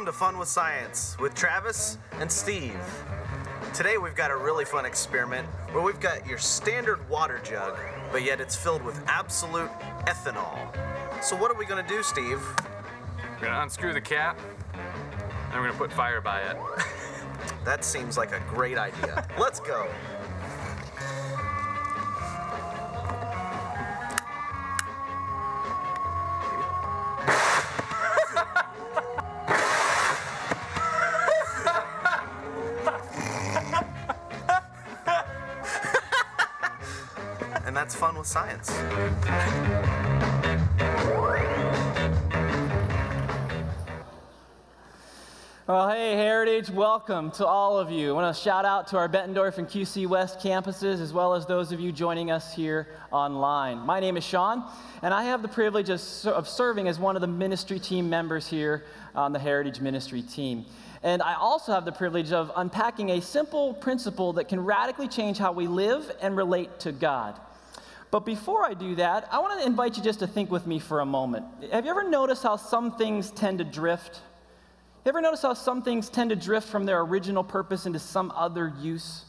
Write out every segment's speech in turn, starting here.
Welcome to Fun with Science with Travis and Steve. Today we've got a really fun experiment where we've got your standard water jug, but yet it's filled with absolute ethanol. So what are we gonna do, Steve? We're gonna unscrew the cap, and we're gonna put fire by it. That seems like a great idea. Let's go. Welcome to all of you. I want to shout out to our Bettendorf and QC West campuses, as well as those of you joining us here online. My name is Sean, and I have the privilege of, serving as one of the ministry team members here on the Heritage Ministry team. And I also have the privilege of unpacking a simple principle that can radically change how we live and relate to God. But before I do that, I want to invite you just to think with me for a moment. Have you ever noticed how some things tend to drift? You ever notice how some things tend to drift from their original purpose into some other use?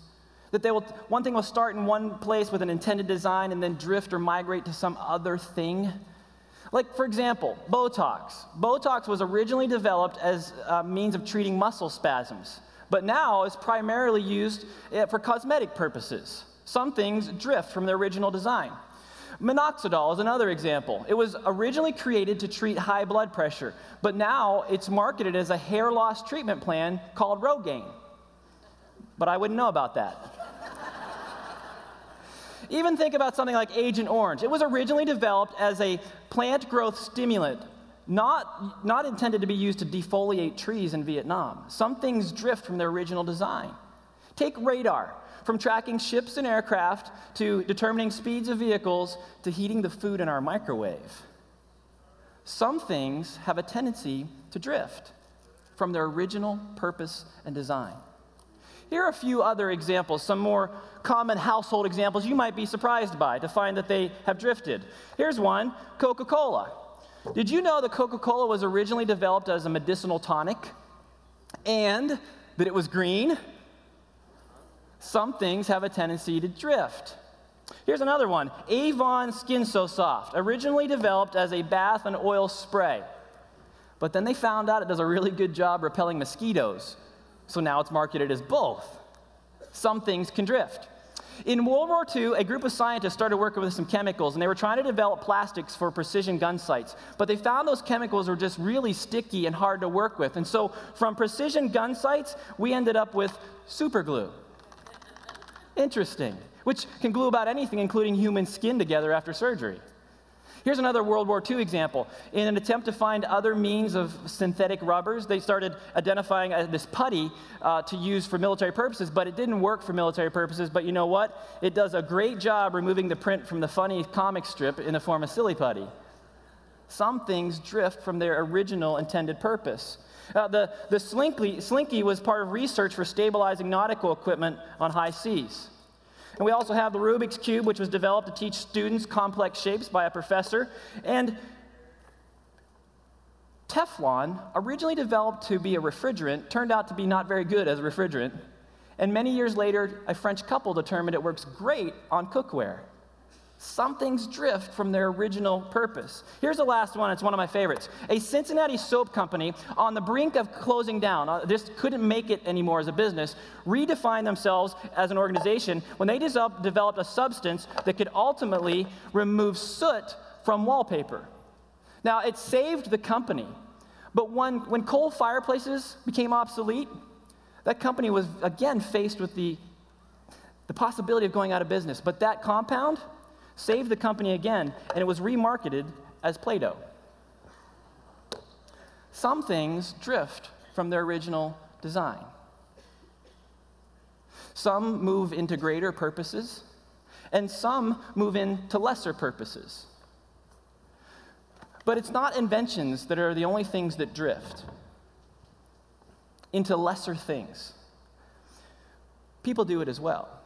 That they will, one thing will start in one place with an intended design and then drift or migrate to some other thing. Like, for example, Botox. Botox was originally developed as a means of treating muscle spasms, but now is primarily used eh, for cosmetic purposes. Some things drift from their original design. Minoxidil is another example. It was originally created to treat high blood pressure, but now it's marketed as a hair loss treatment plan called Rogaine. But I wouldn't know about that. Even think about something like Agent Orange. It was originally developed as a plant growth stimulant, not, not intended to be used to defoliate trees in Vietnam. Some things drift from their original design. Take radar. From tracking ships and aircraft to determining speeds of vehicles to heating the food in our microwave. Some things have a tendency to drift from their original purpose and design. Here are a few other examples, some more common household examples you might be surprised by to find that they have drifted. Here's one Coca Cola. Did you know that Coca Cola was originally developed as a medicinal tonic and that it was green? Some things have a tendency to drift. Here's another one Avon Skin So Soft, originally developed as a bath and oil spray. But then they found out it does a really good job repelling mosquitoes. So now it's marketed as both. Some things can drift. In World War II, a group of scientists started working with some chemicals, and they were trying to develop plastics for precision gun sights. But they found those chemicals were just really sticky and hard to work with. And so, from precision gun sights, we ended up with super glue. Interesting. Which can glue about anything, including human skin, together after surgery. Here's another World War II example. In an attempt to find other means of synthetic rubbers, they started identifying uh, this putty uh, to use for military purposes, but it didn't work for military purposes. But you know what? It does a great job removing the print from the funny comic strip in the form of silly putty. Some things drift from their original intended purpose. Uh, the the slinky, slinky was part of research for stabilizing nautical equipment on high seas. And we also have the Rubik's Cube, which was developed to teach students complex shapes by a professor. And Teflon, originally developed to be a refrigerant, turned out to be not very good as a refrigerant. And many years later, a French couple determined it works great on cookware. Some things drift from their original purpose. Here's the last one, it's one of my favorites. A Cincinnati soap company on the brink of closing down, uh, just couldn't make it anymore as a business, redefined themselves as an organization when they developed, developed a substance that could ultimately remove soot from wallpaper. Now, it saved the company, but when, when coal fireplaces became obsolete, that company was again faced with the, the possibility of going out of business. But that compound, saved the company again, and it was remarketed as Play Doh. Some things drift from their original design. Some move into greater purposes, and some move into lesser purposes. But it's not inventions that are the only things that drift into lesser things. People do it as well.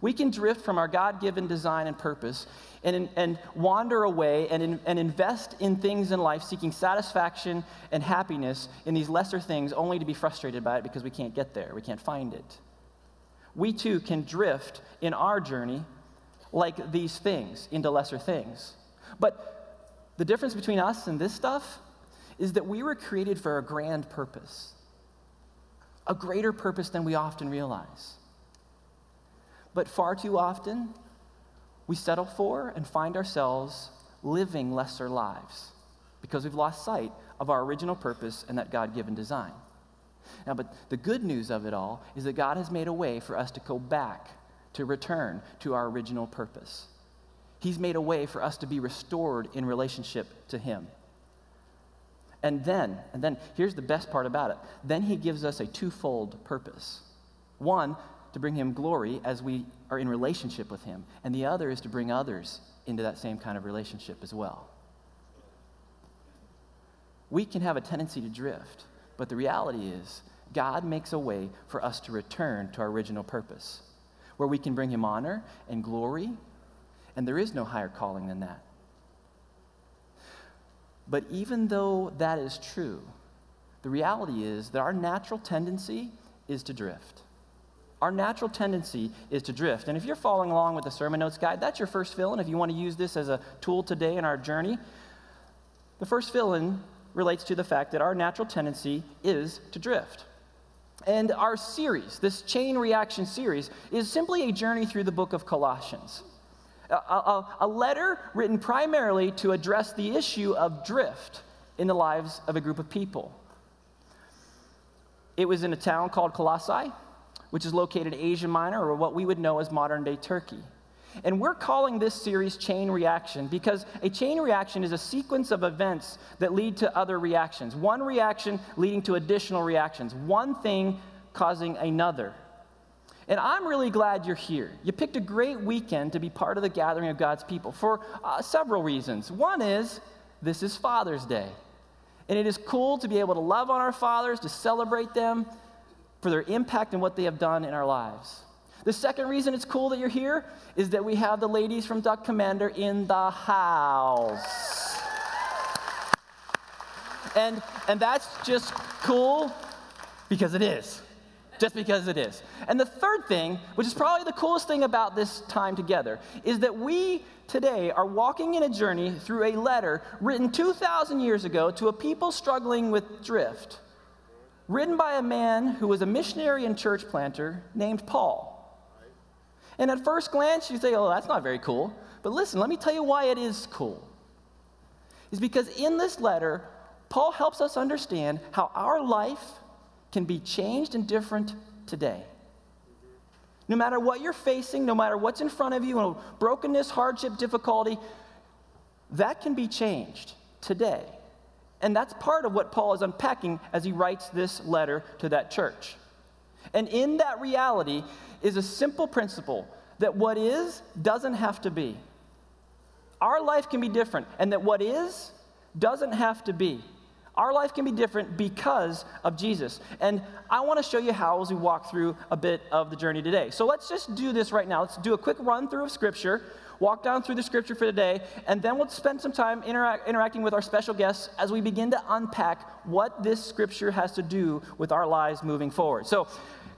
We can drift from our God given design and purpose and, and wander away and, and invest in things in life seeking satisfaction and happiness in these lesser things only to be frustrated by it because we can't get there, we can't find it. We too can drift in our journey like these things into lesser things. But the difference between us and this stuff is that we were created for a grand purpose, a greater purpose than we often realize. But far too often, we settle for and find ourselves living lesser lives because we've lost sight of our original purpose and that God given design. Now, but the good news of it all is that God has made a way for us to go back, to return to our original purpose. He's made a way for us to be restored in relationship to Him. And then, and then here's the best part about it. Then he gives us a twofold purpose. One, to bring him glory as we are in relationship with him, and the other is to bring others into that same kind of relationship as well. We can have a tendency to drift, but the reality is God makes a way for us to return to our original purpose, where we can bring him honor and glory, and there is no higher calling than that. But even though that is true, the reality is that our natural tendency is to drift. Our natural tendency is to drift. And if you're following along with the sermon notes guide, that's your first fill in. If you want to use this as a tool today in our journey, the first fill in relates to the fact that our natural tendency is to drift. And our series, this chain reaction series, is simply a journey through the book of Colossians. A, a, a, letter written primarily to address the issue of drift in the lives of a group of people. It was in a town called Colossae, which is located Asia Minor, or what we would know as modern day Turkey. And we're calling this series Chain Reaction because a chain reaction is a sequence of events that lead to other reactions. One reaction leading to additional reactions, one thing causing another. And I'm really glad you're here. You picked a great weekend to be part of the gathering of God's people for uh, several reasons. One is this is Father's Day. And it is cool to be able to love on our fathers, to celebrate them for their impact and what they have done in our lives. The second reason it's cool that you're here is that we have the ladies from Duck Commander in the house. And, and that's just cool because it is. Just because it is. And the third thing, which is probably the coolest thing about this time together, is that we today are walking in a journey through a letter written 2,000 years ago to a people struggling with drift, written by a man who was a missionary and church planter named Paul. And at first glance, you say, oh, that's not very cool. But listen, let me tell you why it is cool. Is because in this letter, Paul helps us understand how our life can be changed and different today. No matter what you're facing, no matter what's in front of you, brokenness, hardship, difficulty, that can be changed today. And that's part of what Paul is unpacking as he writes this letter to that church. And in that reality is a simple principle that what is doesn't have to be. Our life can be different, and that what is doesn't have to be. Our life can be different because of Jesus. And I want to show you how as we walk through a bit of the journey today. So let's just do this right now. Let's do a quick run through of Scripture, walk down through the Scripture for the day, and then we'll spend some time interact, interacting with our special guests as we begin to unpack what this Scripture has to do with our lives moving forward. So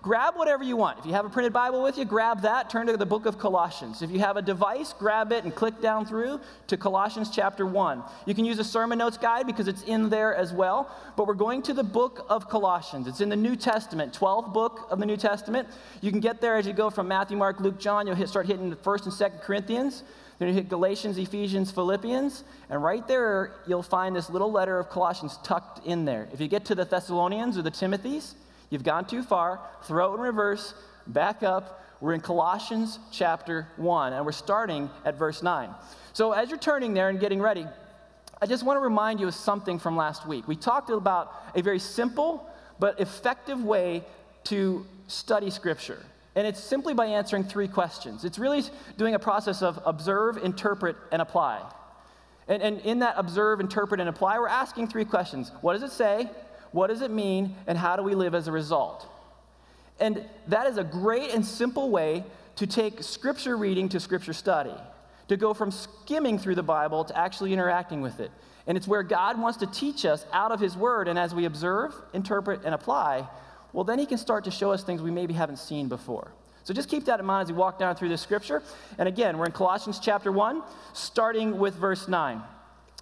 grab whatever you want. If you have a printed Bible with you, grab that, turn to the book of Colossians. If you have a device, grab it and click down through to Colossians chapter 1. You can use a sermon notes guide because it's in there as well. But we're going to the book of Colossians. It's in the New Testament, 12th book of the New Testament. You can get there as you go from Matthew, Mark, Luke, John. You'll hit, start hitting the 1st and 2nd Corinthians. Then you hit Galatians, Ephesians, Philippians, and right there you'll find this little letter of Colossians tucked in there. If you get to the Thessalonians or the Timothys, You've gone too far. Throw it in reverse, back up. We're in Colossians chapter 1, and we're starting at verse 9. So, as you're turning there and getting ready, I just want to remind you of something from last week. We talked about a very simple but effective way to study Scripture. And it's simply by answering three questions. It's really doing a process of observe, interpret, and apply. And, and in that observe, interpret, and apply, we're asking three questions What does it say? What does it mean? And how do we live as a result? And that is a great and simple way to take scripture reading to scripture study, to go from skimming through the Bible to actually interacting with it. And it's where God wants to teach us out of His Word. And as we observe, interpret, and apply, well, then He can start to show us things we maybe haven't seen before. So just keep that in mind as we walk down through this scripture. And again, we're in Colossians chapter 1, starting with verse 9.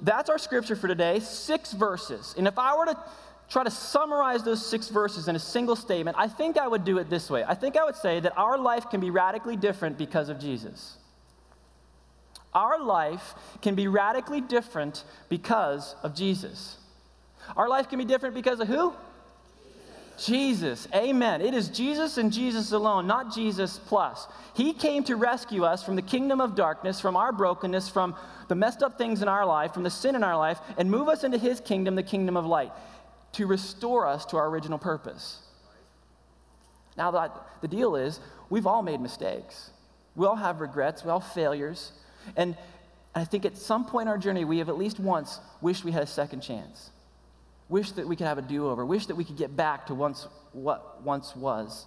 that's our scripture for today, six verses. And if I were to try to summarize those six verses in a single statement, I think I would do it this way. I think I would say that our life can be radically different because of Jesus. Our life can be radically different because of Jesus. Our life can be different because of who? Jesus. Amen. It is Jesus and Jesus alone, not Jesus plus. He came to rescue us from the kingdom of darkness, from our brokenness, from the messed up things in our life, from the sin in our life, and move us into his kingdom, the kingdom of light to restore us to our original purpose. Now, the, the deal is, we've all made mistakes. We all have regrets, we all have failures. And I think at some point in our journey, we have at least once wished we had a second chance. Wish that we could have a do over. Wish that we could get back to once, what once was.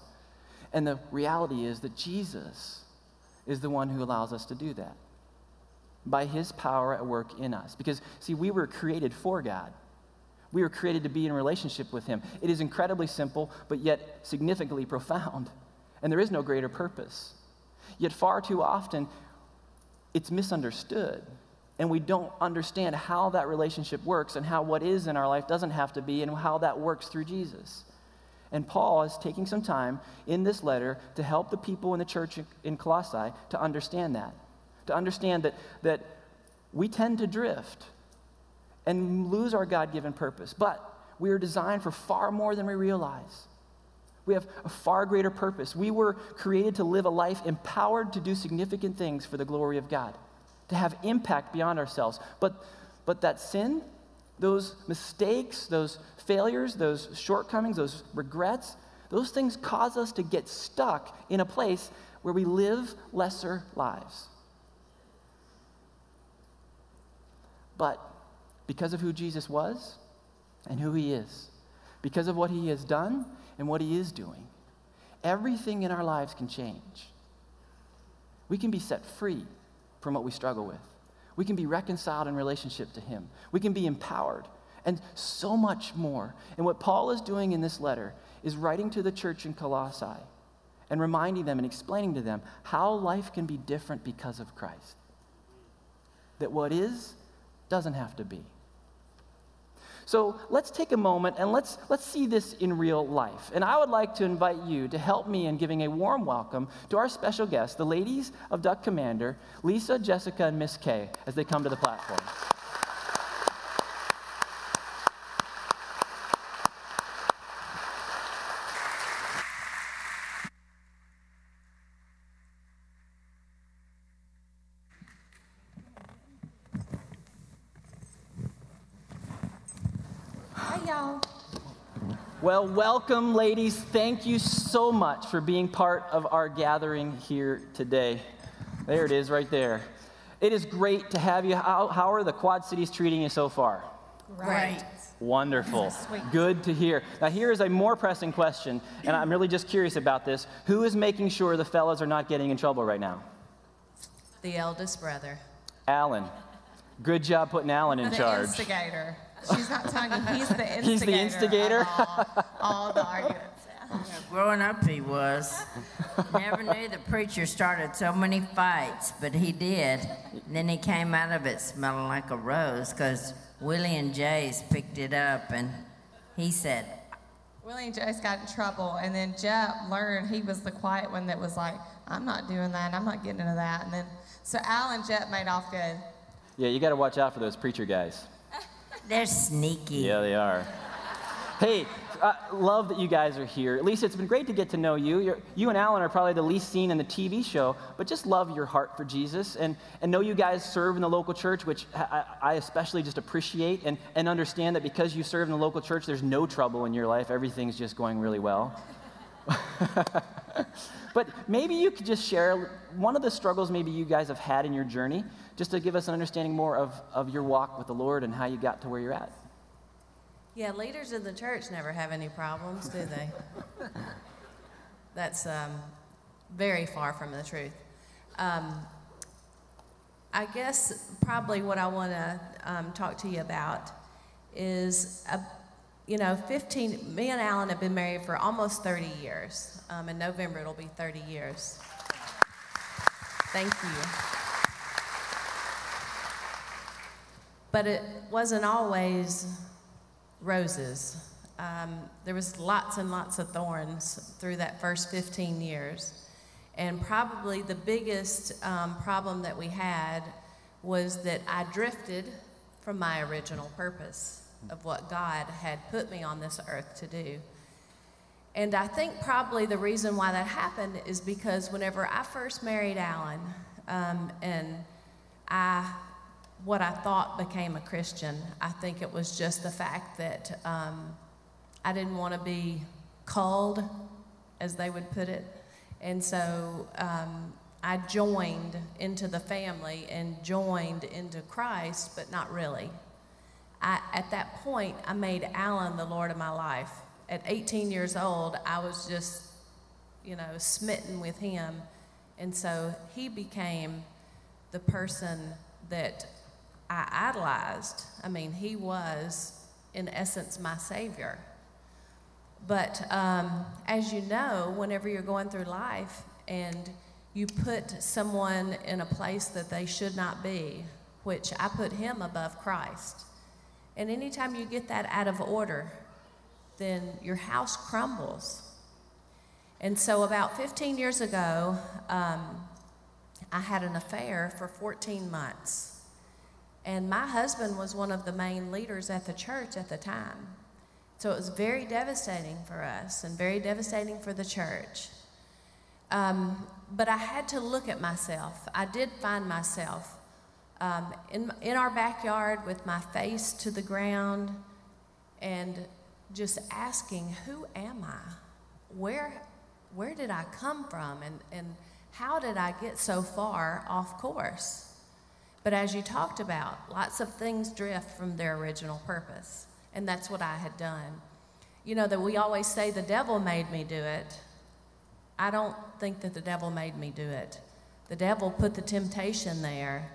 And the reality is that Jesus is the one who allows us to do that by his power at work in us. Because, see, we were created for God. We were created to be in relationship with Him. It is incredibly simple, but yet significantly profound. And there is no greater purpose. Yet, far too often, it's misunderstood. And we don't understand how that relationship works and how what is in our life doesn't have to be and how that works through Jesus. And Paul is taking some time in this letter to help the people in the church in Colossae to understand that. To understand that, that we tend to drift and lose our God given purpose. But we are designed for far more than we realize. We have a far greater purpose. We were created to live a life empowered to do significant things for the glory of God, to have impact beyond ourselves. But, but that sin, those mistakes, those failures, those shortcomings, those regrets, those things cause us to get stuck in a place where we live lesser lives. But because of who Jesus was and who he is, because of what he has done and what he is doing. Everything in our lives can change. We can be set free from what we struggle with. We can be reconciled in relationship to him. We can be empowered and so much more. And what Paul is doing in this letter is writing to the church in Colossae and reminding them and explaining to them how life can be different because of Christ. That what is doesn't have to be. So let's take a moment and let's, let's see this in real life. And I would like to invite you to help me in giving a warm welcome to our special guests, the ladies of Duck Commander, Lisa, Jessica, and Miss Kay, as they come to the platform. Well, welcome, ladies. Thank you so much for being part of our gathering here today. There it is, right there. It is great to have you. How, how are the Quad Cities treating you so far? Right. Wonderful. Good to hear. Now, here is a more pressing question, and I'm really just curious about this. Who is making sure the fellas are not getting in trouble right now? The eldest brother. Alan. Good job putting Alan in the charge. instigator. She's not telling you he's the instigator. He's the instigator? Of all, all the arguments. Growing up, he was. Never knew the preacher started so many fights, but he did. And then he came out of it smelling like a rose because Willie and Jase picked it up and he said, Willie and Jase got in trouble, and then Jep learned he was the quiet one that was like, I'm not doing that, I'm not getting into that. And then, so Al and Jep made off good. Yeah, you got to watch out for those preacher guys. They're sneaky. Yeah, they are. Hey, I love that you guys are here. Lisa, it's been great to get to know you. You're, you and Alan are probably the least seen in the TV show, but just love your heart for Jesus and, and know you guys serve in the local church, which I, I especially just appreciate and, and understand that because you serve in the local church, there's no trouble in your life. Everything's just going really well. but maybe you could just share one of the struggles maybe you guys have had in your journey, just to give us an understanding more of, of your walk with the Lord and how you got to where you're at. Yeah, leaders in the church never have any problems, do they? That's um, very far from the truth. Um, I guess probably what I want to um, talk to you about is, uh, you know, 15, me and Alan have been married for almost 30 years. Um, in November, it'll be 30 years. Thank you. But it wasn't always roses. Um, there was lots and lots of thorns through that first 15 years. And probably the biggest um, problem that we had was that I drifted from my original purpose of what God had put me on this earth to do. And I think probably the reason why that happened is because whenever I first married Alan, um, and I what I thought became a Christian. I think it was just the fact that um, I didn't want to be called, as they would put it. And so um, I joined into the family and joined into Christ, but not really. I, at that point, I made Alan the Lord of my life. At 18 years old, I was just, you know, smitten with him. And so he became the person that I idolized. I mean, he was, in essence, my savior. But um, as you know, whenever you're going through life and you put someone in a place that they should not be, which I put him above Christ. And anytime you get that out of order, then your house crumbles. And so, about 15 years ago, um, I had an affair for 14 months. And my husband was one of the main leaders at the church at the time. So it was very devastating for us and very devastating for the church. Um, but I had to look at myself. I did find myself um, in, in our backyard with my face to the ground and just asking, Who am I? Where, where did I come from? And, and how did I get so far off course? But as you talked about, lots of things drift from their original purpose. And that's what I had done. You know, that we always say the devil made me do it. I don't think that the devil made me do it. The devil put the temptation there,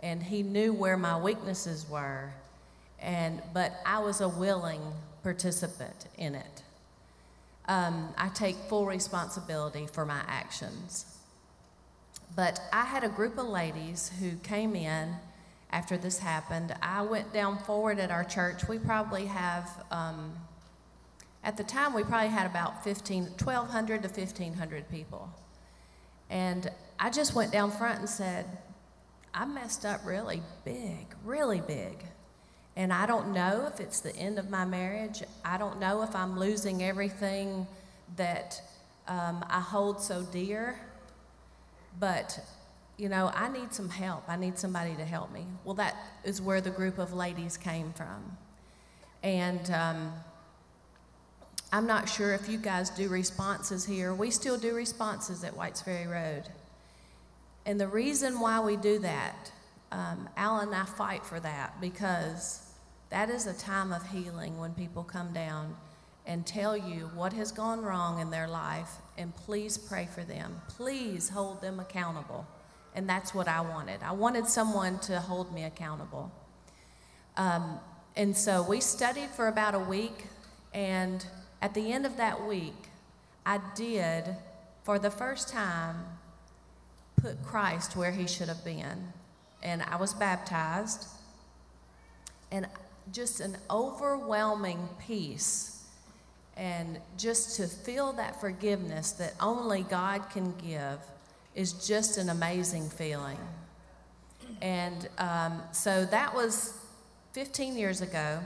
and he knew where my weaknesses were. And, but I was a willing participant in it. Um, I take full responsibility for my actions. But I had a group of ladies who came in after this happened. I went down forward at our church. We probably have, um, at the time, we probably had about 15, 1,200 to 1,500 people. And I just went down front and said, I messed up really big, really big. And I don't know if it's the end of my marriage. I don't know if I'm losing everything that um, I hold so dear. But, you know, I need some help. I need somebody to help me. Well, that is where the group of ladies came from. And um, I'm not sure if you guys do responses here. We still do responses at Whites Ferry Road. And the reason why we do that, um, Alan and I fight for that because that is a time of healing when people come down and tell you what has gone wrong in their life, and please pray for them. Please hold them accountable. And that's what I wanted. I wanted someone to hold me accountable. Um, and so we studied for about a week, and at the end of that week, I did, for the first time, put Christ where he should have been. And I was baptized, and just an overwhelming peace. And just to feel that forgiveness that only God can give is just an amazing feeling. And um, so that was 15 years ago.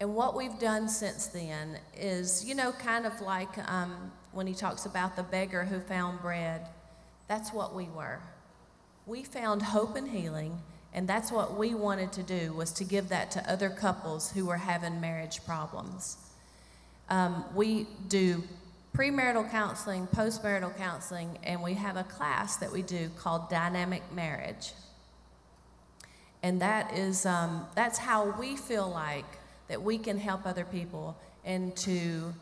And what we've done since then is, you know, kind of like um, when he talks about the beggar who found bread, that's what we were. We found hope and healing, and that's what we wanted to do was to give that to other couples who were having marriage problems. Um, we do premarital counseling, postmarital counseling, and we have a class that we do called Dynamic Marriage. And that is, um, that's how we feel like that we can help other people and to,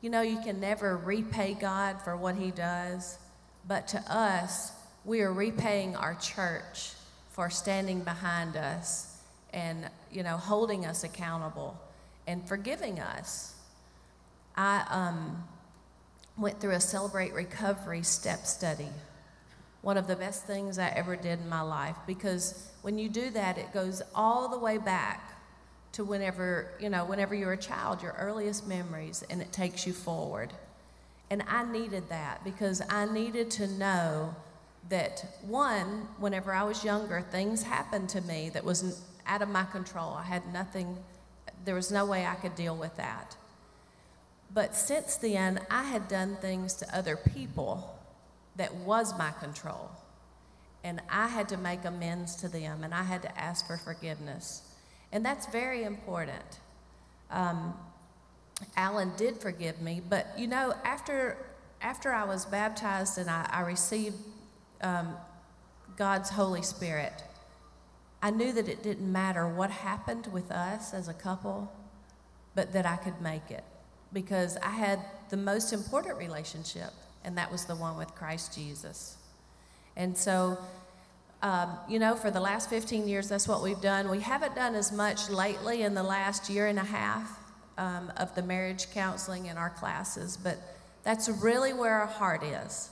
you know, you can never repay God for what He does, but to us, we are repaying our church for standing behind us and, you know, holding us accountable and forgiving us. I um, went through a Celebrate Recovery step study. One of the best things I ever did in my life because when you do that, it goes all the way back to whenever, you know, whenever you're a child, your earliest memories, and it takes you forward. And I needed that because I needed to know that one, whenever I was younger, things happened to me that was out of my control. I had nothing, there was no way I could deal with that. But since then, I had done things to other people that was my control. And I had to make amends to them and I had to ask for forgiveness. And that's very important. Um, Alan did forgive me, but you know, after, after I was baptized and I, I received um, God's Holy Spirit, I knew that it didn't matter what happened with us as a couple, but that I could make it because I had the most important relationship, and that was the one with Christ Jesus. And so um, you know, for the last 15 years, that's what we've done. We haven't done as much lately in the last year and a half um, of the marriage counseling in our classes, but that's really where our heart is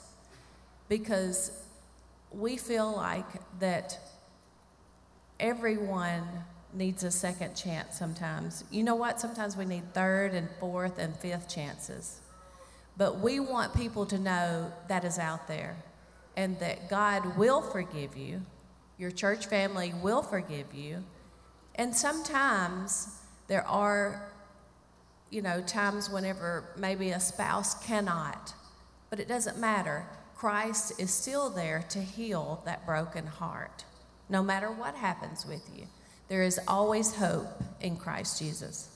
because we feel like that everyone needs a second chance sometimes. You know what? Sometimes we need third and fourth and fifth chances. But we want people to know that is out there and that God will forgive you. Your church family will forgive you. And sometimes there are, you know, times whenever maybe a spouse cannot, but it doesn't matter. Christ is still there to heal that broken heart, no matter what happens with you. There is always hope in Christ Jesus.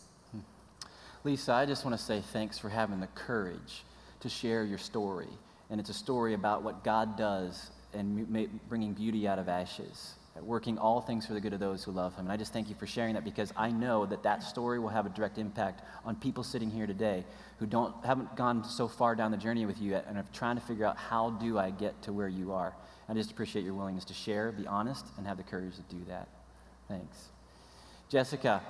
Lisa, I just want to say thanks for having the courage to share your story and it's a story about what God does and bringing beauty out of ashes, working all things for the good of those who love Him. And I just thank you for sharing that because I know that that story will have a direct impact on people sitting here today who don't haven't gone so far down the journey with you yet and are trying to figure out how do I get to where you are. I just appreciate your willingness to share, be honest, and have the courage to do that. Thanks, Jessica.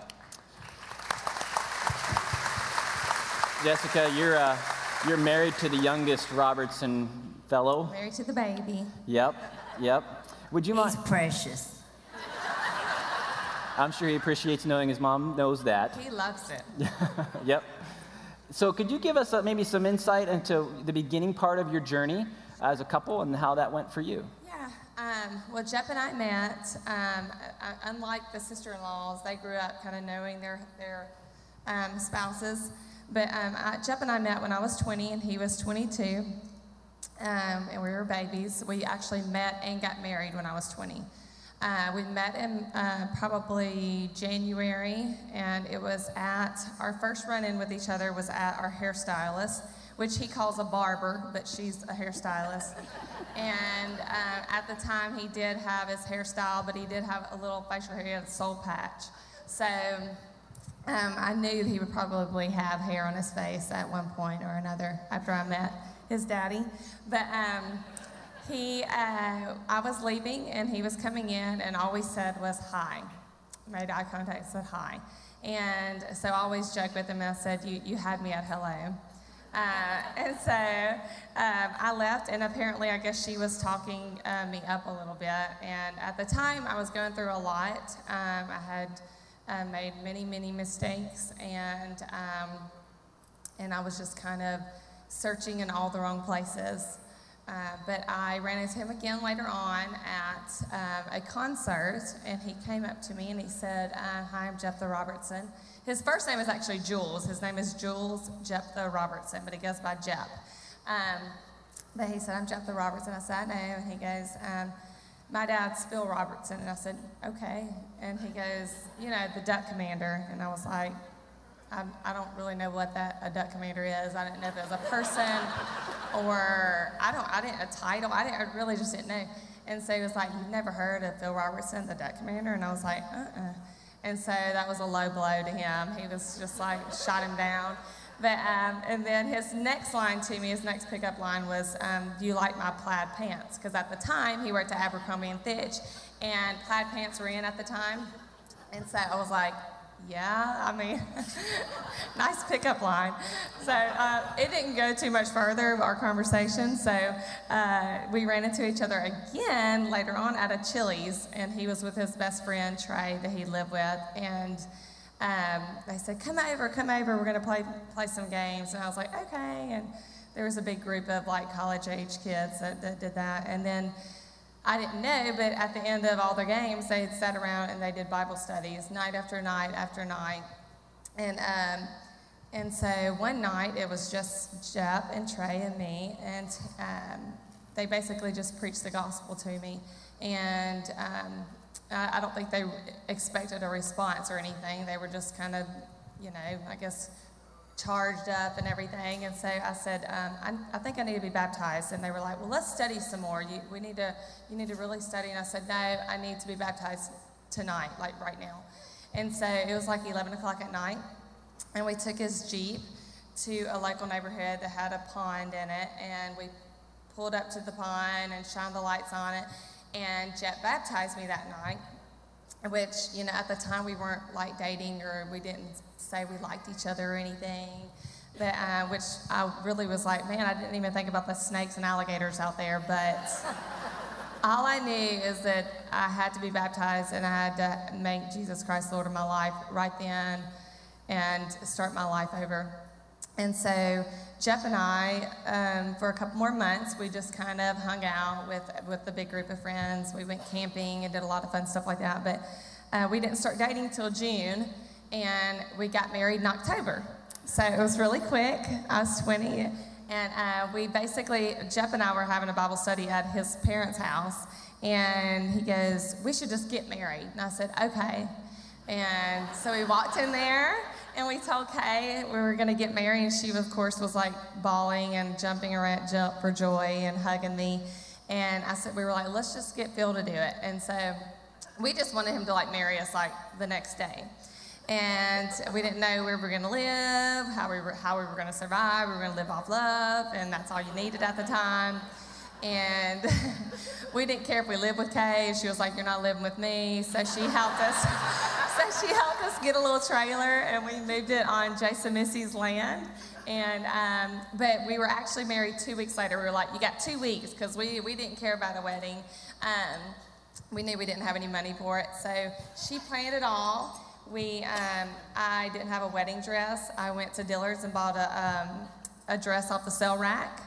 Jessica, you're. Uh, you're married to the youngest Robertson fellow. Married to the baby. Yep, yep. Would you mind? He's precious. I'm sure he appreciates knowing his mom knows that. He loves it. yep. So, could you give us uh, maybe some insight into the beginning part of your journey as a couple and how that went for you? Yeah. Um, well, Jep and I met. Um, unlike the sister-in-laws, they grew up kind of knowing their their um, spouses. But um, I, Jep and I met when I was 20 and he was 22. Um, and we were babies. We actually met and got married when I was 20. Uh, we met in uh, probably January, and it was at our first run in with each other was at our hairstylist, which he calls a barber, but she's a hairstylist. and uh, at the time, he did have his hairstyle, but he did have a little facial hair, he had a soul patch. So um, I knew he would probably have hair on his face at one point or another after I met his daddy. But um, he, uh, I was leaving and he was coming in, and all we said was hi. Made eye contact, said hi. And so I always joked with him and I said, You, you had me at hello. Uh, and so um, I left, and apparently, I guess she was talking uh, me up a little bit. And at the time, I was going through a lot. Um, I had uh, made many, many mistakes, and um, and I was just kind of searching in all the wrong places. Uh, but I ran into him again later on at um, a concert, and he came up to me and he said, uh, Hi, I'm Jeptha Robertson. His first name is actually Jules. His name is Jules Jeptha Robertson, but he goes by Jep. Um, but he said, I'm Jeptha Robertson. I said, I know. And he goes, um, My dad's Phil Robertson. And I said, Okay. And he goes, You know, the duck commander. And I was like, I, I don't really know what that a duck commander is. I didn't know if it was a person or I don't. I didn't a title. I didn't. I really just didn't know. And so he was like, "You've never heard of Phil Robertson, the duck commander?" And I was like, "Uh-uh." And so that was a low blow to him. He was just like shot him down. But um, and then his next line to me, his next pickup line was, um, "Do you like my plaid pants?" Because at the time he worked at Abercrombie and Fitch, and plaid pants were in at the time. And so I was like, yeah, I mean, nice pickup line. So uh, it didn't go too much further, of our conversation. So uh, we ran into each other again later on at a Chili's, and he was with his best friend, Trey, that he lived with. And um, they said, Come over, come over, we're going to play, play some games. And I was like, Okay. And there was a big group of like college age kids that, that did that. And then I didn't know, but at the end of all the games, they sat around and they did Bible studies night after night after night. And, um, and so one night it was just Jep and Trey and me, and um, they basically just preached the gospel to me. And um, I, I don't think they expected a response or anything. They were just kind of, you know, I guess charged up and everything. And so I said, um, I, I, think I need to be baptized. And they were like, well, let's study some more. You, we need to, you need to really study. And I said, no, I need to be baptized tonight, like right now. And so it was like 11 o'clock at night. And we took his Jeep to a local neighborhood that had a pond in it. And we pulled up to the pond and shined the lights on it. And Jep baptized me that night which you know at the time we weren't like dating or we didn't say we liked each other or anything but uh, which i really was like man i didn't even think about the snakes and alligators out there but all i knew is that i had to be baptized and i had to make jesus christ lord of my life right then and start my life over and so Jep and I, um, for a couple more months, we just kind of hung out with, with the big group of friends. We went camping and did a lot of fun stuff like that. But uh, we didn't start dating until June, and we got married in October. So it was really quick. I was 20, and uh, we basically, Jep and I were having a Bible study at his parents' house, and he goes, We should just get married. And I said, Okay. And so we walked in there and we told Kay we were going to get married, and she, of course, was like bawling and jumping around for joy and hugging me. And I said, we were like, let's just get Phil to do it. And so we just wanted him to like marry us like the next day. And we didn't know where we were going to live, how we were, how we were going to survive. We were going to live off love, and that's all you needed at the time. And we didn't care if we lived with Kay. She was like, You're not living with me. So she helped us. so she helped us get a little trailer and we moved it on Jase and Missy's land. And um, but we were actually married two weeks later. We were like, You got two weeks because we, we didn't care about a wedding. Um, we knew we didn't have any money for it. So she planned it all. We, um, I didn't have a wedding dress. I went to Dillard's and bought a, um, a dress off the sale rack.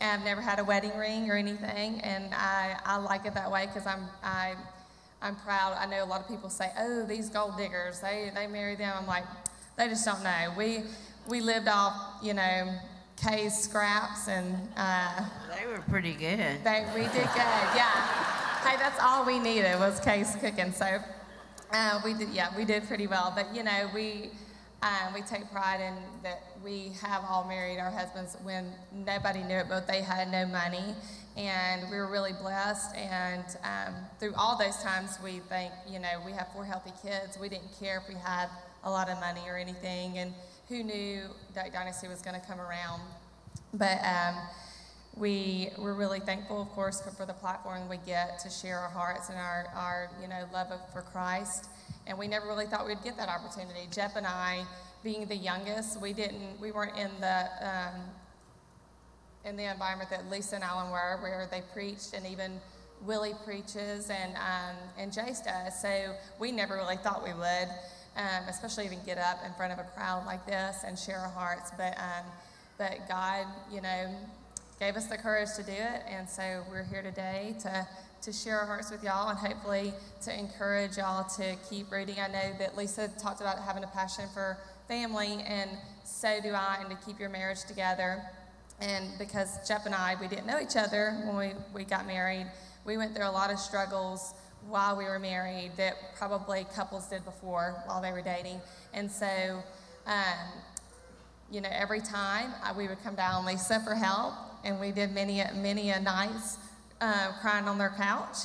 And I've never had a wedding ring or anything, and I, I like it that way because I'm I, I'm proud. I know a lot of people say, "Oh, these gold diggers, they they marry them." I'm like, they just don't know. We we lived off, you know, Kay's scraps, and uh, they were pretty good. They we did good, yeah. hey, that's all we needed was Kay's cooking, so uh, we did yeah we did pretty well. But you know we um, we take pride in that we have all married our husbands when nobody knew it, but they had no money. And we were really blessed. And um, through all those times, we think, you know, we have four healthy kids. We didn't care if we had a lot of money or anything. And who knew Duck Dynasty was going to come around? But um, we we're really thankful, of course, for, the platform we get to share our hearts and our, our you know love of, for Christ and we never really thought we'd get that opportunity. Jep and I, being the youngest, we didn't, we weren't in the um, in the environment that Lisa and Alan were, where they preached and even Willie preaches and, um, and Jace does. So we never really thought we would, um, especially even get up in front of a crowd like this and share our hearts. But, um, but God, you know, gave us the courage to do it. And so we're here today to, to share our hearts with y'all and hopefully to encourage y'all to keep reading. I know that Lisa talked about having a passion for family, and so do I, and to keep your marriage together. And because Jep and I, we didn't know each other when we, we got married, we went through a lot of struggles while we were married that probably couples did before while they were dating. And so, um, you know, every time I, we would come down Lisa for help, and we did many, many a nights uh, crying on their couch,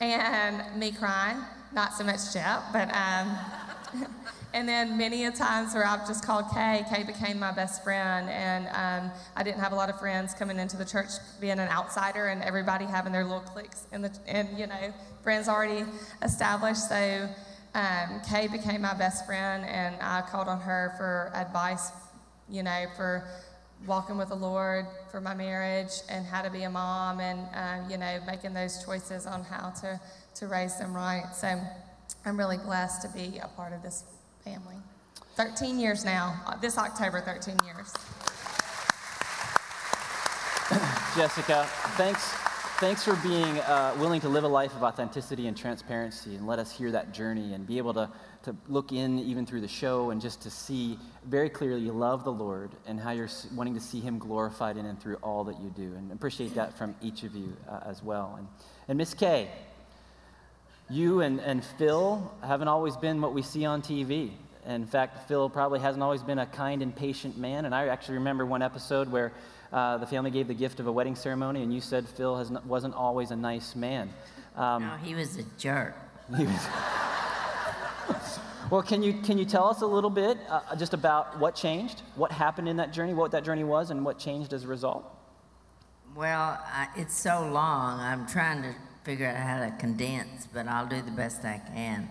and me crying, not so much Jep, but. Um, and then many a times where I've just called Kay. Kay became my best friend, and um, I didn't have a lot of friends coming into the church, being an outsider, and everybody having their little cliques in the, and you know, friends already established. So um, Kay became my best friend, and I called on her for advice, you know, for walking with the Lord, for my marriage, and how to be a mom, and um, you know, making those choices on how to to raise them right. So. I'm really blessed to be a part of this family. 13 years now. Uh, this October, 13 years. Jessica, thanks, thanks for being uh, willing to live a life of authenticity and transparency and let us hear that journey and be able to, to look in even through the show and just to see very clearly you love the Lord and how you're wanting to see Him glorified in and through all that you do. And appreciate that from each of you uh, as well. And, and Miss Kay, you and, and Phil haven't always been what we see on TV. In fact, Phil probably hasn't always been a kind and patient man. And I actually remember one episode where uh, the family gave the gift of a wedding ceremony, and you said Phil has wasn't always a nice man. Um, no, he was a jerk. well, can you, can you tell us a little bit uh, just about what changed, what happened in that journey, what that journey was, and what changed as a result? Well, I, it's so long. I'm trying to figure out how to condense, but I'll do the best I can.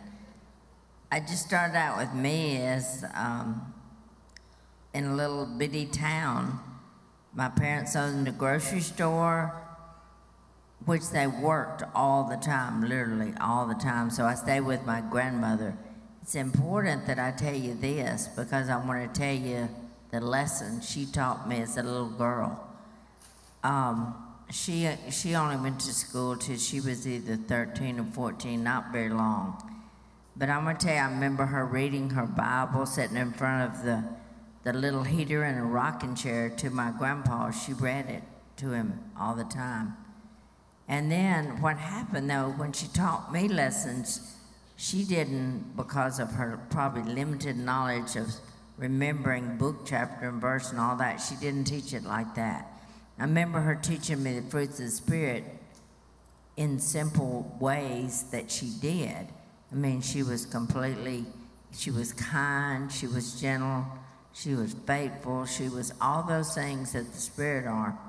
I just started out with me as um, in a little bitty town. My parents owned a grocery store, which they worked all the time, literally all the time. So I stayed with my grandmother. It's important that I tell you this because I want to tell you the lesson she taught me as a little girl. Um, she she only went to school till she was either 13 or 14, not very long. But I'm gonna tell you, I remember her reading her Bible, sitting in front of the the little heater in a rocking chair to my grandpa. She read it to him all the time. And then what happened though, when she taught me lessons, she didn't, because of her probably limited knowledge of remembering book, chapter, and verse and all that, she didn't teach it like that. I remember her teaching me the fruits of the Spirit in simple ways that she did. I mean, she was completely, she was kind, she was gentle, she was faithful, she was all those things that the Spirit are.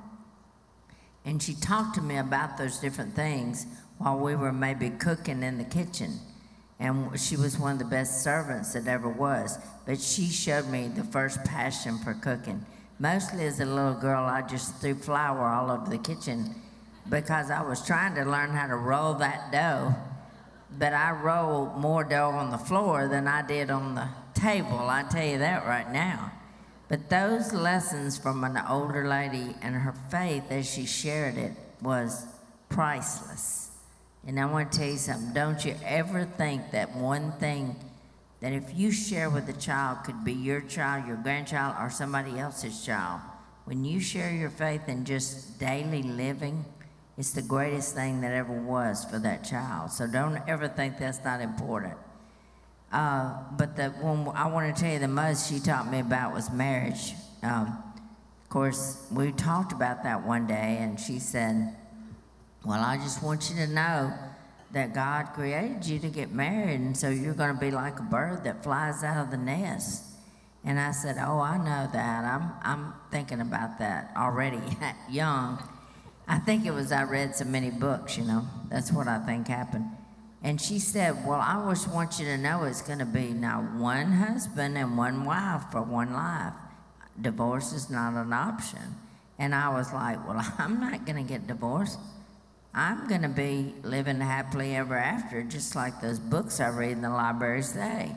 And she talked to me about those different things while we were maybe cooking in the kitchen. And she was one of the best servants that ever was. But she showed me the first passion for cooking. Mostly as a little girl, I just threw flour all over the kitchen because I was trying to learn how to roll that dough. But I rolled more dough on the floor than I did on the table, I tell you that right now. But those lessons from an older lady and her faith as she shared it was priceless. And I want to tell you something don't you ever think that one thing that if you share with a child could be your child, your grandchild, or somebody else's child. When you share your faith in just daily living, it's the greatest thing that ever was for that child. So don't ever think that's not important. Uh, but the one I want to tell you the most she taught me about was marriage. Um, of course, we talked about that one day, and she said, Well, I just want you to know that God created you to get married, and so you're going to be like a bird that flies out of the nest. And I said, Oh, I know that. I'm, I'm thinking about that already, young. I think it was I read so many books, you know. That's what I think happened. And she said, Well, I just want you to know it's going to be now one husband and one wife for one life. Divorce is not an option. And I was like, well, I'm not going to get divorced. I'm going to be living happily ever after, just like those books I read in the library say.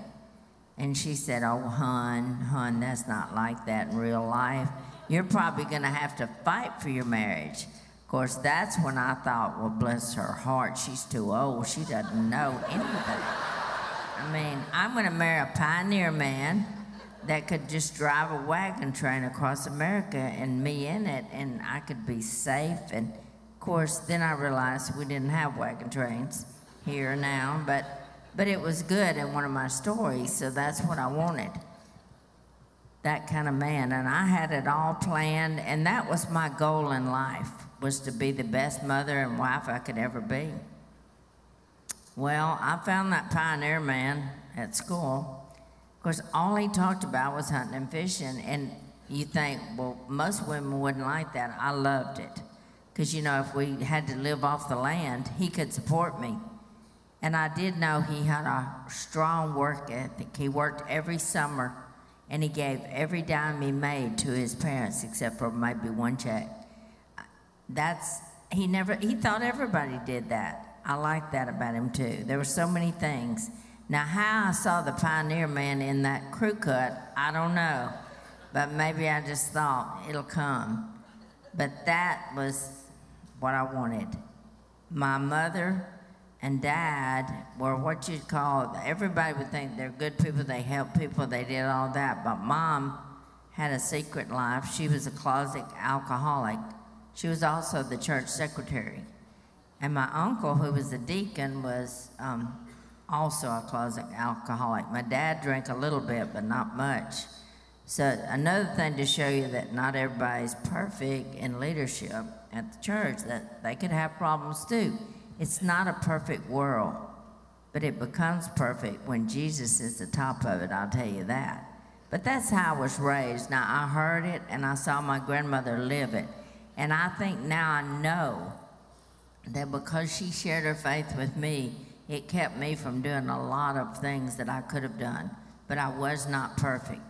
And she said, Oh, hun, hun, that's not like that in real life. You're probably going to have to fight for your marriage. Of course, that's when I thought, Well, bless her heart, she's too old. She doesn't know anything. I mean, I'm going to marry a pioneer man that could just drive a wagon train across America and me in it, and I could be safe. And course, then I realized we didn't have wagon trains here now, but but it was good in one of my stories, so that's what I wanted. That kind of man, and I had it all planned, and that was my goal in life was to be the best mother and wife I could ever be. Well, I found that pioneer man at school. Of course, all he talked about was hunting and fishing, and you think, well, most women wouldn't like that. I loved it. Because, you know, if we had to live off the land, he could support me. And I did know he had a strong work ethic. He worked every summer and he gave every dime he made to his parents except for maybe one check. That's, he never, he thought everybody did that. I like that about him too. There were so many things. Now, how I saw the pioneer man in that crew cut, I don't know. But maybe I just thought it'll come. But that was what I wanted. My mother and dad were what you'd call, everybody would think they're good people, they help people, they did all that. But mom had a secret life. She was a closet alcoholic. She was also the church secretary. And my uncle, who was a deacon, was um, also a closet alcoholic. My dad drank a little bit, but not much. So, another thing to show you that not everybody's perfect in leadership at the church, that they could have problems too. It's not a perfect world, but it becomes perfect when Jesus is the top of it, I'll tell you that. But that's how I was raised. Now, I heard it and I saw my grandmother live it. And I think now I know that because she shared her faith with me, it kept me from doing a lot of things that I could have done. But I was not perfect.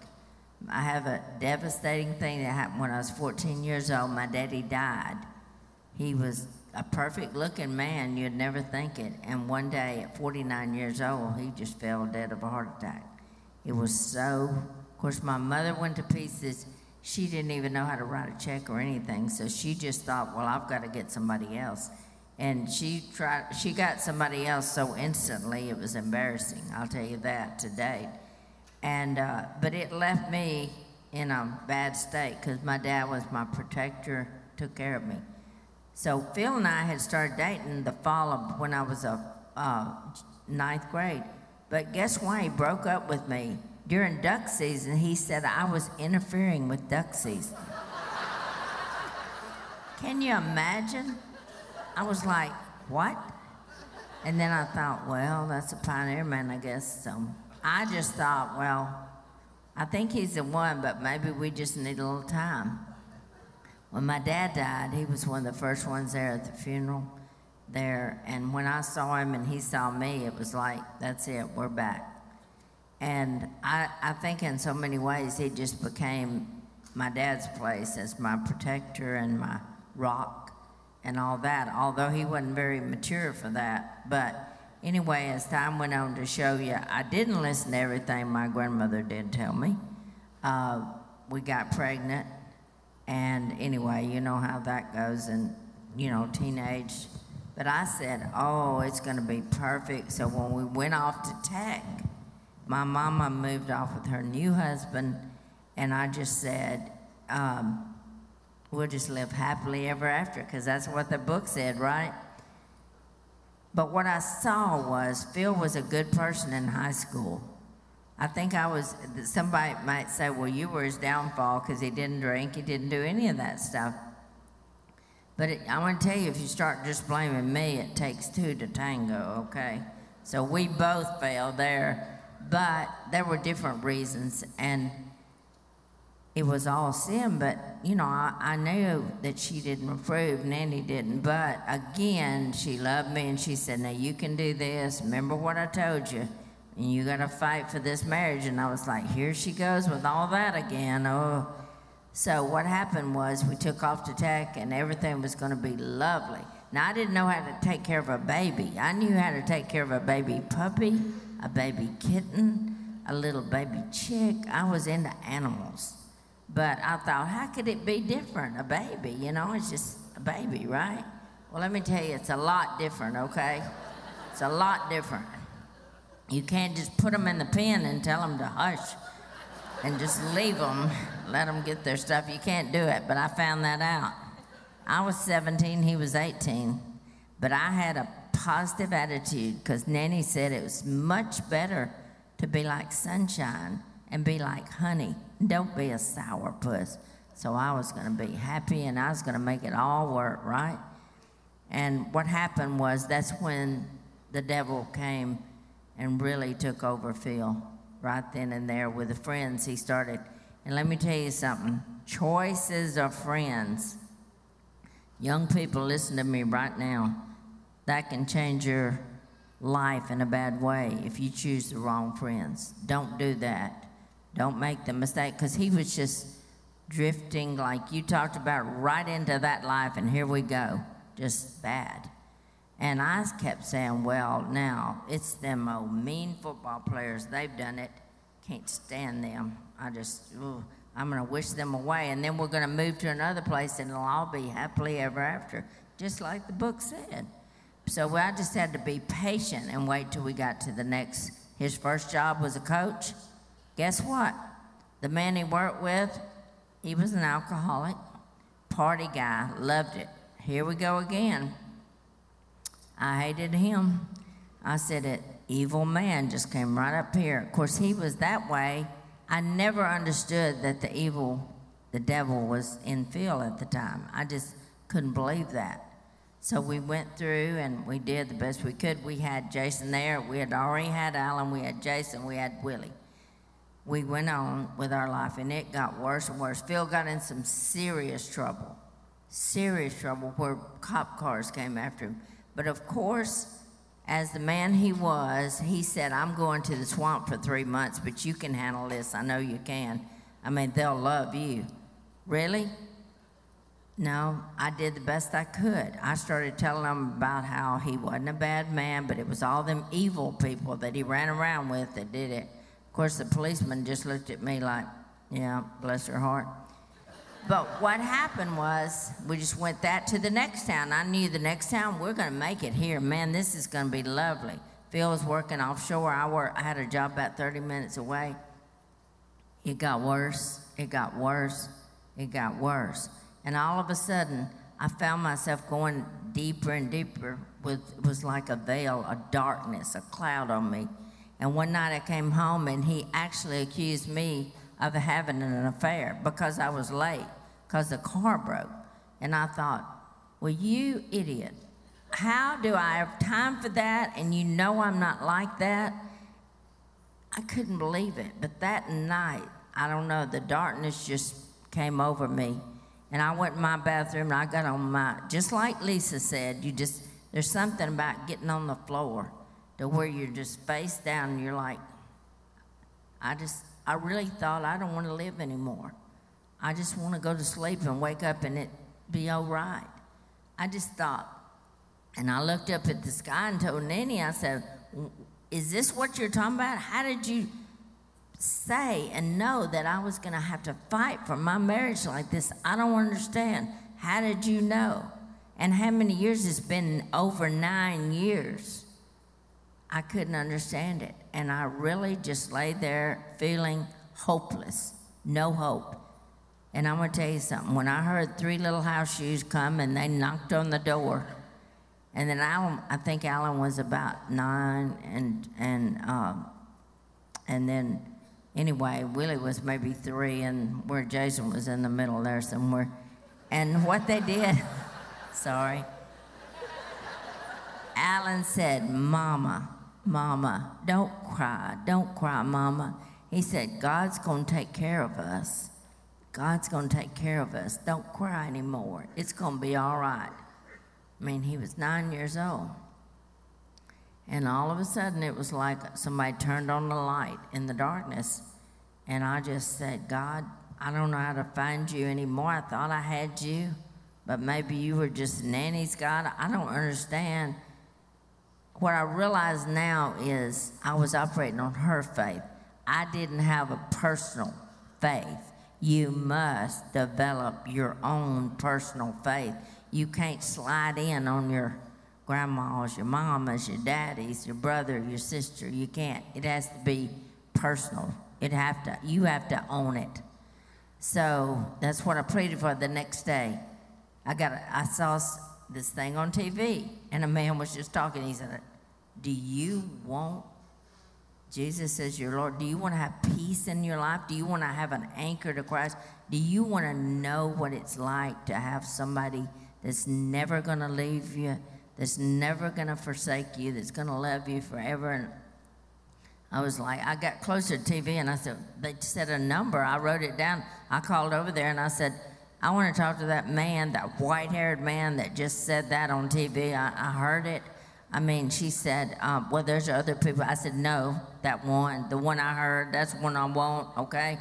I have a devastating thing that happened when I was 14 years old. My daddy died. He was a perfect looking man, you'd never think it. And one day at 49 years old, he just fell dead of a heart attack. It was so, of course, my mother went to pieces. She didn't even know how to write a check or anything, so she just thought, well, I've got to get somebody else. And she tried, she got somebody else so instantly, it was embarrassing, I'll tell you that to date. And, uh, but it left me in a bad state because my dad was my protector, took care of me. So Phil and I had started dating the fall of when I was a uh, ninth grade. But guess why he broke up with me? During duck season, he said I was interfering with duck season. Can you imagine? I was like, what? And then I thought, well, that's a pioneer man, I guess. So I just thought, well, I think he's the one, but maybe we just need a little time. When my dad died, he was one of the first ones there at the funeral there. And when I saw him and he saw me, it was like, that's it, we're back. And I, I think in so many ways, he just became my dad's place as my protector and my rock and all that, although he wasn't very mature for that. But anyway, as time went on to show you, I didn't listen to everything my grandmother did tell me. Uh, we got pregnant and anyway, you know how that goes, and you know, teenage. But I said, oh, it's going to be perfect. So when we went off to tech, my mama moved off with her new husband, and I just said, um, we'll just live happily ever after, because that's what the book said, right? But what I saw was Phil was a good person in high school. I think I was, somebody might say, well, you were his downfall because he didn't drink, he didn't do any of that stuff. But it, I want to tell you, if you start just blaming me, it takes two to tango, okay? So we both failed there, but there were different reasons, and it was all sin. But, you know, I, I knew that she didn't approve, Nanny didn't. But again, she loved me, and she said, now you can do this. Remember what I told you you got to fight for this marriage. And I was like, here she goes with all that again. Oh, So what happened was we took off to tech and everything was going to be lovely. Now I didn't know how to take care of a baby. I knew how to take care of a baby puppy, a baby kitten, a little baby chick. I was into animals. But I thought, how could it be different? A baby, you know, it's just a baby, right? Well, let me tell you, it's a lot different, okay? It's a lot different. You can't just put them in the pen and tell them to hush and just leave them, let them get their stuff. You can't do it, but I found that out. I was 17, he was 18, but I had a positive attitude because Nanny said it was much better to be like sunshine and be like honey. Don't be a sourpuss. So I was going to be happy and I was going to make it all work, right? And what happened was that's when the devil came and really took over Phil right then and there with the friends he started. And let me tell you something choices of friends. Young people, listen to me right now. That can change your life in a bad way if you choose the wrong friends. Don't do that. Don't make the mistake because he was just drifting, like you talked about, right into that life, and here we go. Just bad. And I kept saying, well, now it's them old mean football players. They've done it. Can't stand them. I just, ooh, I'm going to wish them away. And then we're going to move to another place and it'll all be happily ever after, just like the book said. So I just had to be patient and wait till we got to the next. His first job was a coach. Guess what? The man he worked with, he was an alcoholic, party guy, loved it. Here we go again. I hated him. I said, An evil man just came right up here. Of course, he was that way. I never understood that the evil, the devil was in Phil at the time. I just couldn't believe that. So we went through and we did the best we could. We had Jason there. We had already had Alan. We had Jason. We had Willie. We went on with our life and it got worse and worse. Phil got in some serious trouble, serious trouble where cop cars came after him. But of course, as the man he was, he said, I'm going to the swamp for three months, but you can handle this. I know you can. I mean, they'll love you. Really? No, I did the best I could. I started telling him about how he wasn't a bad man, but it was all them evil people that he ran around with that did it. Of course, the policeman just looked at me like, yeah, bless her heart. But what happened was we just went that to the next town. I knew the next town we're going to make it here. Man, this is going to be lovely. Phil was working offshore. I work. I had a job about 30 minutes away. It got worse. It got worse. It got worse. And all of a sudden, I found myself going deeper and deeper. With it was like a veil, a darkness, a cloud on me. And one night I came home, and he actually accused me of having an affair because I was late, because the car broke. And I thought, well, you idiot, how do I have time for that? And you know I'm not like that. I couldn't believe it. But that night, I don't know, the darkness just came over me. And I went in my bathroom and I got on my, just like Lisa said, you just, there's something about getting on the floor to where you're just face down and you're like, I just, I really thought I don't want to live anymore. I just want to go to sleep and wake up and it be all right. I just thought, and I looked up at the sky and told Nanny, I said, Is this what you're talking about? How did you say and know that I was going to have to fight for my marriage like this? I don't understand. How did you know? And how many years? It's been over nine years. I couldn't understand it. And I really just lay there feeling hopeless, no hope. And I'm going to tell you something. When I heard three little house shoes come and they knocked on the door, and then Alan, I think Alan was about nine, and and um, and then anyway, Willie was maybe three, and where Jason was in the middle there somewhere. And what they did, sorry, Alan said, "Mama, Mama, don't cry. Don't cry, Mama. He said, God's to take care of us. God's going to take care of us. Don't cry anymore. It's going to be all right. I mean, he was nine years old. And all of a sudden, it was like somebody turned on the light in the darkness. And I just said, God, I don't know how to find you anymore. I thought I had you, but maybe you were just nanny's God. I don't understand. What I realize now is I was operating on her faith. I didn't have a personal faith. You must develop your own personal faith. You can't slide in on your grandmas, your mamas, your daddies, your brother, your sister. You can't. It has to be personal. It have to. You have to own it. So that's what I pleaded for the next day. I got. I saw this thing on TV, and a man was just talking. He said, "Do you want Jesus says, Your Lord, do you want to have peace in your life? Do you want to have an anchor to Christ? Do you want to know what it's like to have somebody that's never going to leave you, that's never going to forsake you, that's going to love you forever? And I was like, I got closer to TV and I said, They said a number. I wrote it down. I called over there and I said, I want to talk to that man, that white haired man that just said that on TV. I, I heard it. I mean, she said, um, well, there's other people. I said, no, that one, the one I heard, that's the one I want, okay?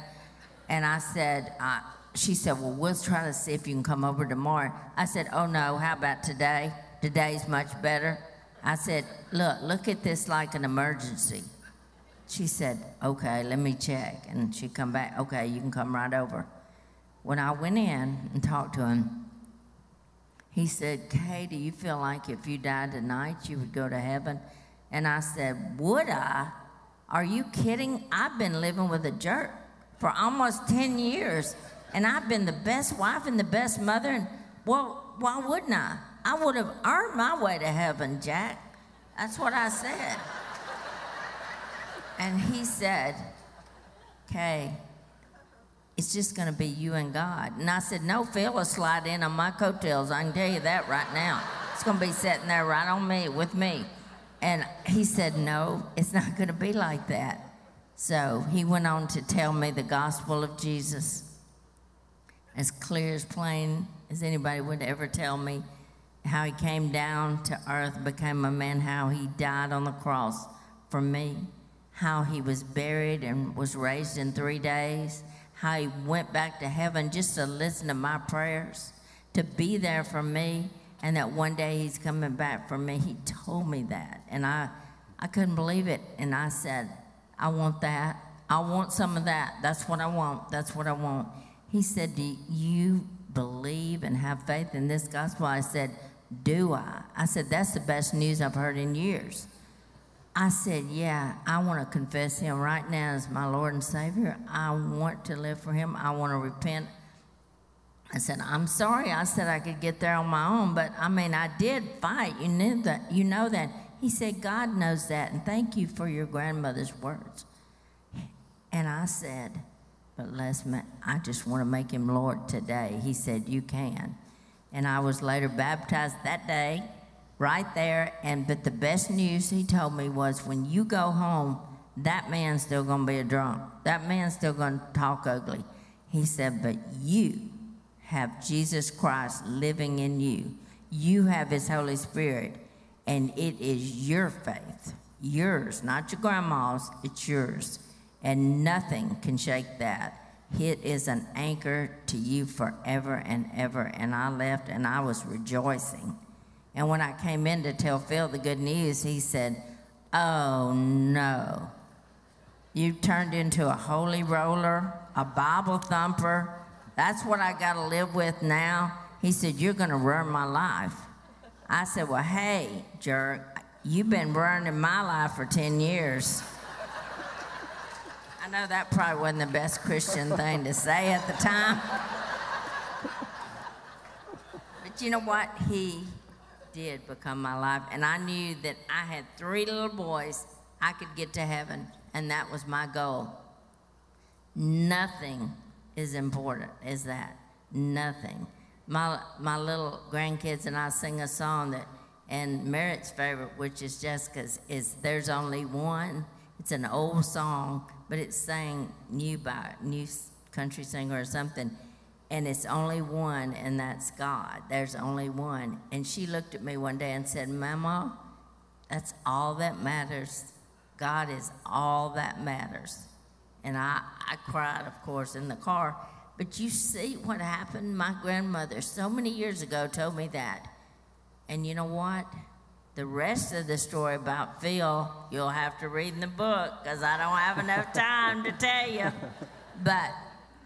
And I said, uh, she said, well, we'll try to see if you can come over tomorrow. I said, oh no, how about today? Today's much better. I said, look, look at this like an emergency. She said, okay, let me check. And she come back, okay, you can come right over. When I went in and talked to him, he said, Kay, do you feel like if you died tonight, you would go to heaven? And I said, Would I? Are you kidding? I've been living with a jerk for almost 10 years, and I've been the best wife and the best mother. And, well, why wouldn't I? I would have earned my way to heaven, Jack. That's what I said. and he said, Okay, it's just going to be you and God. And I said, No, Phil will slide in on my coattails. I can tell you that right now. It's going to be sitting there right on me, with me. And he said, No, it's not going to be like that. So he went on to tell me the gospel of Jesus as clear as plain as anybody would ever tell me how he came down to earth, became a man, how he died on the cross for me, how he was buried and was raised in three days how he went back to heaven just to listen to my prayers, to be there for me, and that one day he's coming back for me. He told me that, and I, I couldn't believe it. And I said, I want that. I want some of that. That's what I want. That's what I want. He said, Do you believe and have faith in this gospel? I said, Do I? I said, That's the best news I've heard in years. I said, Yeah, I want to confess him right now as my Lord and Savior. I want to live for him. I want to repent. I said, I'm sorry. I said I could get there on my own, but I mean, I did fight. You knew that. You know that. He said, God knows that, and thank you for your grandmother's words. And I said, but Les, I just want to make him Lord today. He said, You can. And I was later baptized that day right there. And but the best news he told me was when you go home, that man's still gonna be a drunk. That man's still gonna talk ugly. He said, but you have Jesus Christ living in you. You have his Holy Spirit, and it is your faith. Yours, not your grandma's, it's yours. And nothing can shake that. It is an anchor to you forever and ever. And I left and I was rejoicing and when I came in to tell Phil the good news, he said, Oh no. You turned into a holy roller, a Bible thumper. That's what I got to live with now. He said, You're going to ruin my life. I said, Well, hey, jerk, you've been ruining my life for 10 years. I know that probably wasn't the best Christian thing to say at the time. But you know what? He did become my life. And I knew that I had three little boys, I could get to heaven, and that was my goal. Nothing is important is that. Nothing. My, my little grandkids and I sing a song that, and Merritt's favorite, which is Jessica's, is There's Only One. It's an old song, but it's sang new by new country singer or something and it's only one, and that's God. There's only one. And she looked at me one day and said, Mama, that's all that matters. God is all that matters. And I, I cried, of course, in the car. But you see what happened? My grandmother, so many years ago, told me that. And you know what? The rest of the story about Phil, you'll have to read in the book because I don't have enough time to tell you. But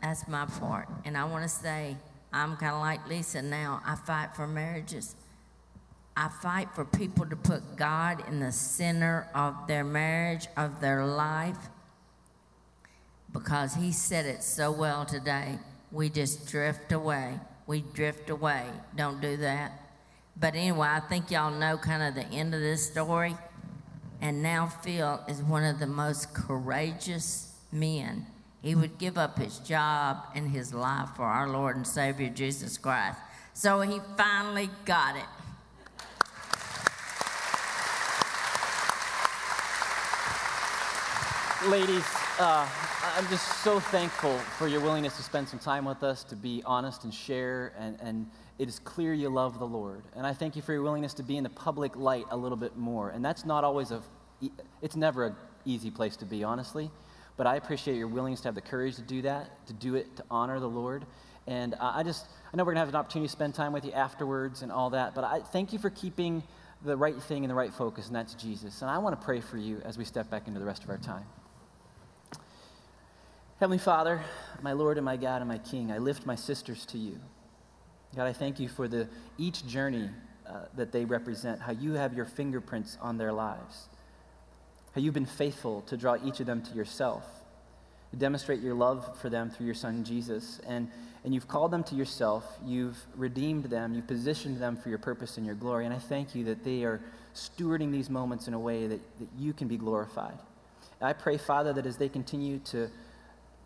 that's my part. And I want to say, I'm kind of like Lisa now. I fight for marriages. I fight for people to put God in the center of their marriage, of their life, because He said it so well today. We just drift away. We drift away. Don't do that. But anyway, I think y'all know kind of the end of this story. And now Phil is one of the most courageous men. He would give up his job and his life for our Lord and Savior Jesus Christ. So he finally got it. Ladies, uh, I'm just so thankful for your willingness to spend some time with us, to be honest and share, and, and it is clear you love the Lord. And I thank you for your willingness to be in the public light a little bit more. And that's not always a, it's never an easy place to be, honestly. But I appreciate your willingness to have the courage to do that, to do it to honor the Lord. And I just, I know we're going to have an opportunity to spend time with you afterwards and all that, but I thank you for keeping the right thing in the right focus, and that's Jesus. And I want to pray for you as we step back into the rest of our time. Heavenly Father, my Lord and my God and my King, I lift my sisters to you. God, I thank you for the, each journey uh, that they represent, how you have your fingerprints on their lives, how you've been faithful to draw each of them to yourself, to demonstrate your love for them through your Son Jesus. And, and you've called them to yourself, you've redeemed them, you've positioned them for your purpose and your glory. And I thank you that they are stewarding these moments in a way that, that you can be glorified. I pray, Father, that as they continue to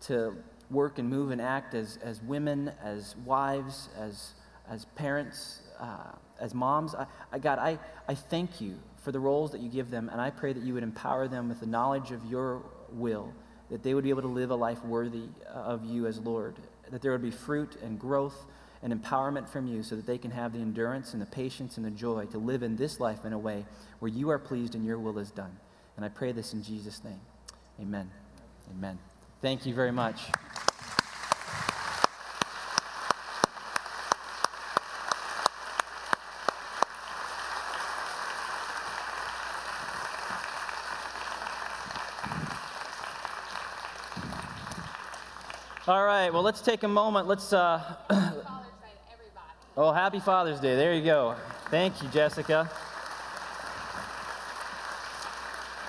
to work and move and act as, as women, as wives, as, as parents, uh, as moms. I, I, God, I, I thank you for the roles that you give them, and I pray that you would empower them with the knowledge of your will, that they would be able to live a life worthy of you as Lord, that there would be fruit and growth and empowerment from you so that they can have the endurance and the patience and the joy to live in this life in a way where you are pleased and your will is done. And I pray this in Jesus' name. Amen. Amen. Thank you very much. All right, well, let's take a moment. Let's. Uh, oh, happy Father's Day. There you go. Thank you, Jessica.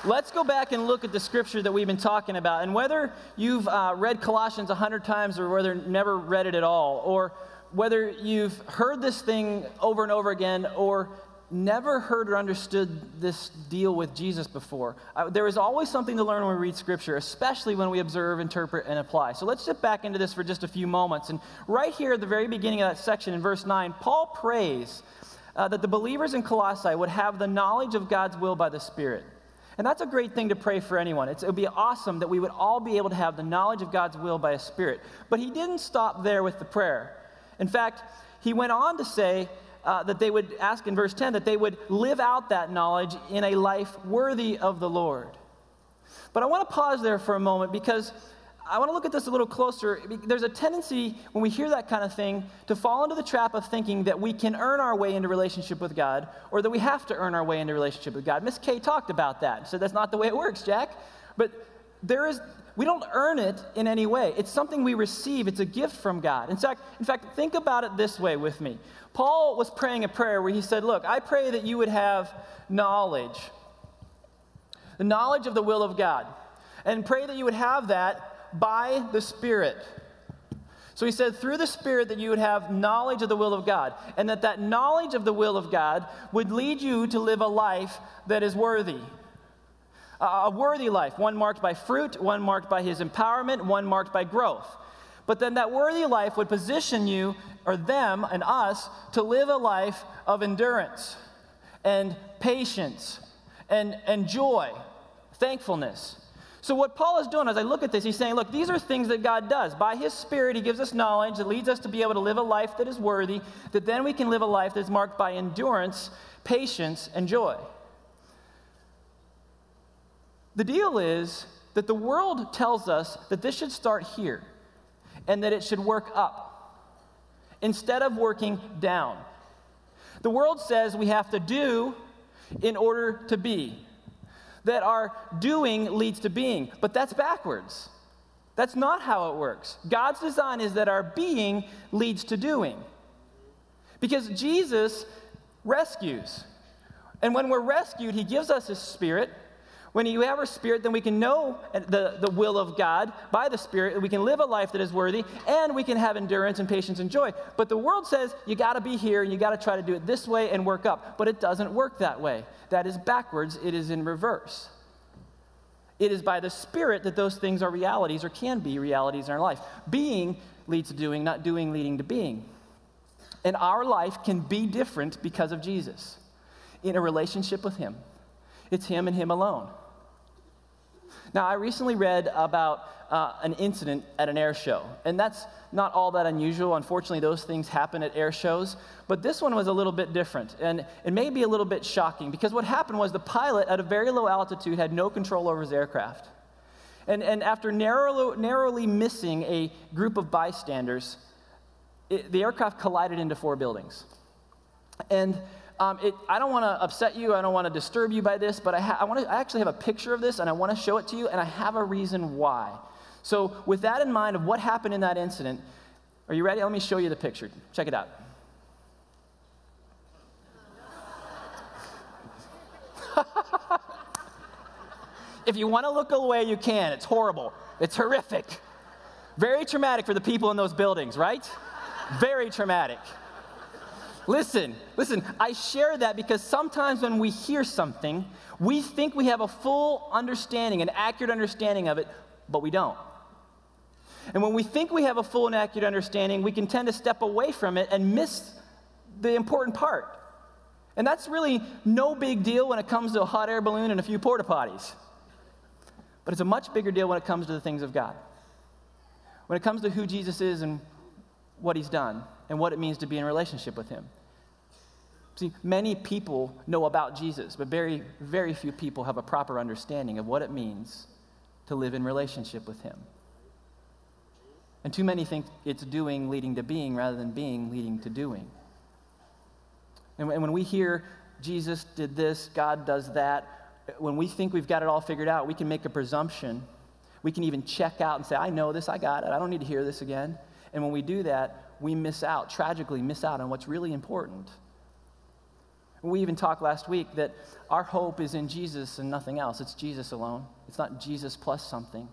Let's go back and look at the scripture that we've been talking about. And whether you've uh, read Colossians a hundred times or whether never read it at all, or whether you've heard this thing over and over again or never heard or understood this deal with Jesus before, uh, there is always something to learn when we read scripture, especially when we observe, interpret, and apply. So let's sit back into this for just a few moments. And right here at the very beginning of that section in verse 9, Paul prays uh, that the believers in Colossae would have the knowledge of God's will by the Spirit. And that's a great thing to pray for anyone. It would be awesome that we would all be able to have the knowledge of God's will by a spirit. But he didn't stop there with the prayer. In fact, he went on to say uh, that they would ask in verse 10 that they would live out that knowledge in a life worthy of the Lord. But I want to pause there for a moment because I want to look at this a little closer. There's a tendency when we hear that kind of thing to fall into the trap of thinking that we can earn our way into relationship with God or that we have to earn our way into relationship with God. Miss Kay talked about that. So that's not the way it works, Jack. But there is we don't earn it in any way. It's something we receive. It's a gift from God. In fact, in fact, think about it this way with me. Paul was praying a prayer where he said, "Look, I pray that you would have knowledge. The knowledge of the will of God." And pray that you would have that by the Spirit. So he said, through the Spirit, that you would have knowledge of the will of God, and that that knowledge of the will of God would lead you to live a life that is worthy. A worthy life, one marked by fruit, one marked by his empowerment, one marked by growth. But then that worthy life would position you, or them and us, to live a life of endurance and patience and, and joy, thankfulness. So, what Paul is doing as I look at this, he's saying, look, these are things that God does. By his Spirit, he gives us knowledge that leads us to be able to live a life that is worthy, that then we can live a life that is marked by endurance, patience, and joy. The deal is that the world tells us that this should start here. and that it should work up instead of working down. The world says we have to do in order to be, that our doing leads to being, but that's backwards. That's not how it works. God's design is that our being leads to doing. Because Jesus rescues. And when we're rescued, He gives us His Spirit. When you have our Spirit, then we can know the, the will of God by the Spirit. We can live a life that is worthy, and we can have endurance and patience and joy. But the world says you got to be here and you got to try to do it this way and work up. But it doesn't work that way. That is backwards, it is in reverse. It is by the Spirit that those things are realities or can be realities in our life. Being leads to doing, not doing leading to being. And our life can be different because of Jesus in a relationship with Him. It's Him and Him alone. Now, I recently read about uh, an incident at an air show, and that's not all that unusual. Unfortunately, those things happen at air shows, but this one was a little bit different, and it may be a little bit shocking because what happened was the pilot at a very low altitude had no control over his aircraft. And, and after narrow, narrowly missing a group of bystanders, it, the aircraft collided into four buildings. And um, it, I don't want to upset you. I don't want to disturb you by this, but I, ha- I, wanna, I actually have a picture of this and I want to show it to you, and I have a reason why. So, with that in mind of what happened in that incident, are you ready? Let me show you the picture. Check it out. if you want to look away, you can. It's horrible, it's horrific. Very traumatic for the people in those buildings, right? Very traumatic. Listen, listen, I share that because sometimes when we hear something, we think we have a full understanding, an accurate understanding of it, but we don't. And when we think we have a full and accurate understanding, we can tend to step away from it and miss the important part. And that's really no big deal when it comes to a hot air balloon and a few porta potties. But it's a much bigger deal when it comes to the things of God. When it comes to who Jesus is and what he's done and what it means to be in relationship with him. See, many people know about Jesus, but very, very few people have a proper understanding of what it means to live in relationship with him. And too many think it's doing leading to being rather than being leading to doing. And when we hear Jesus did this, God does that, when we think we've got it all figured out, we can make a presumption. We can even check out and say, I know this, I got it, I don't need to hear this again. And when we do that, we miss out, tragically miss out on what's really important. We even talked last week that our hope is in Jesus and nothing else. It's Jesus alone. It's not Jesus plus something.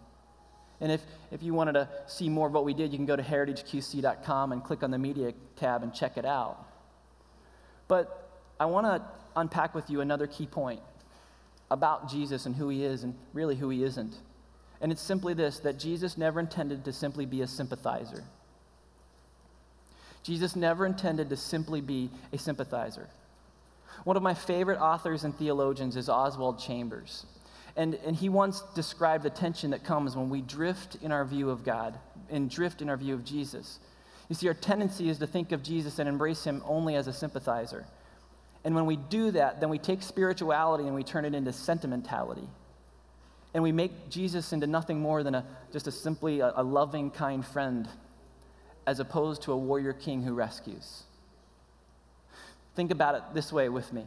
And if, if you wanted to see more of what we did, you can go to heritageqc.com and click on the media tab and check it out. But I want to unpack with you another key point about Jesus and who he is and really who he isn't. And it's simply this that Jesus never intended to simply be a sympathizer. Jesus never intended to simply be a sympathizer. One of my favorite authors and theologians is Oswald Chambers. And, and he once described the tension that comes when we drift in our view of God and drift in our view of Jesus. You see, our tendency is to think of Jesus and embrace him only as a sympathizer. And when we do that, then we take spirituality and we turn it into sentimentality. And we make Jesus into nothing more than a, just a simply a, a loving, kind friend, as opposed to a warrior king who rescues. Think about it this way with me.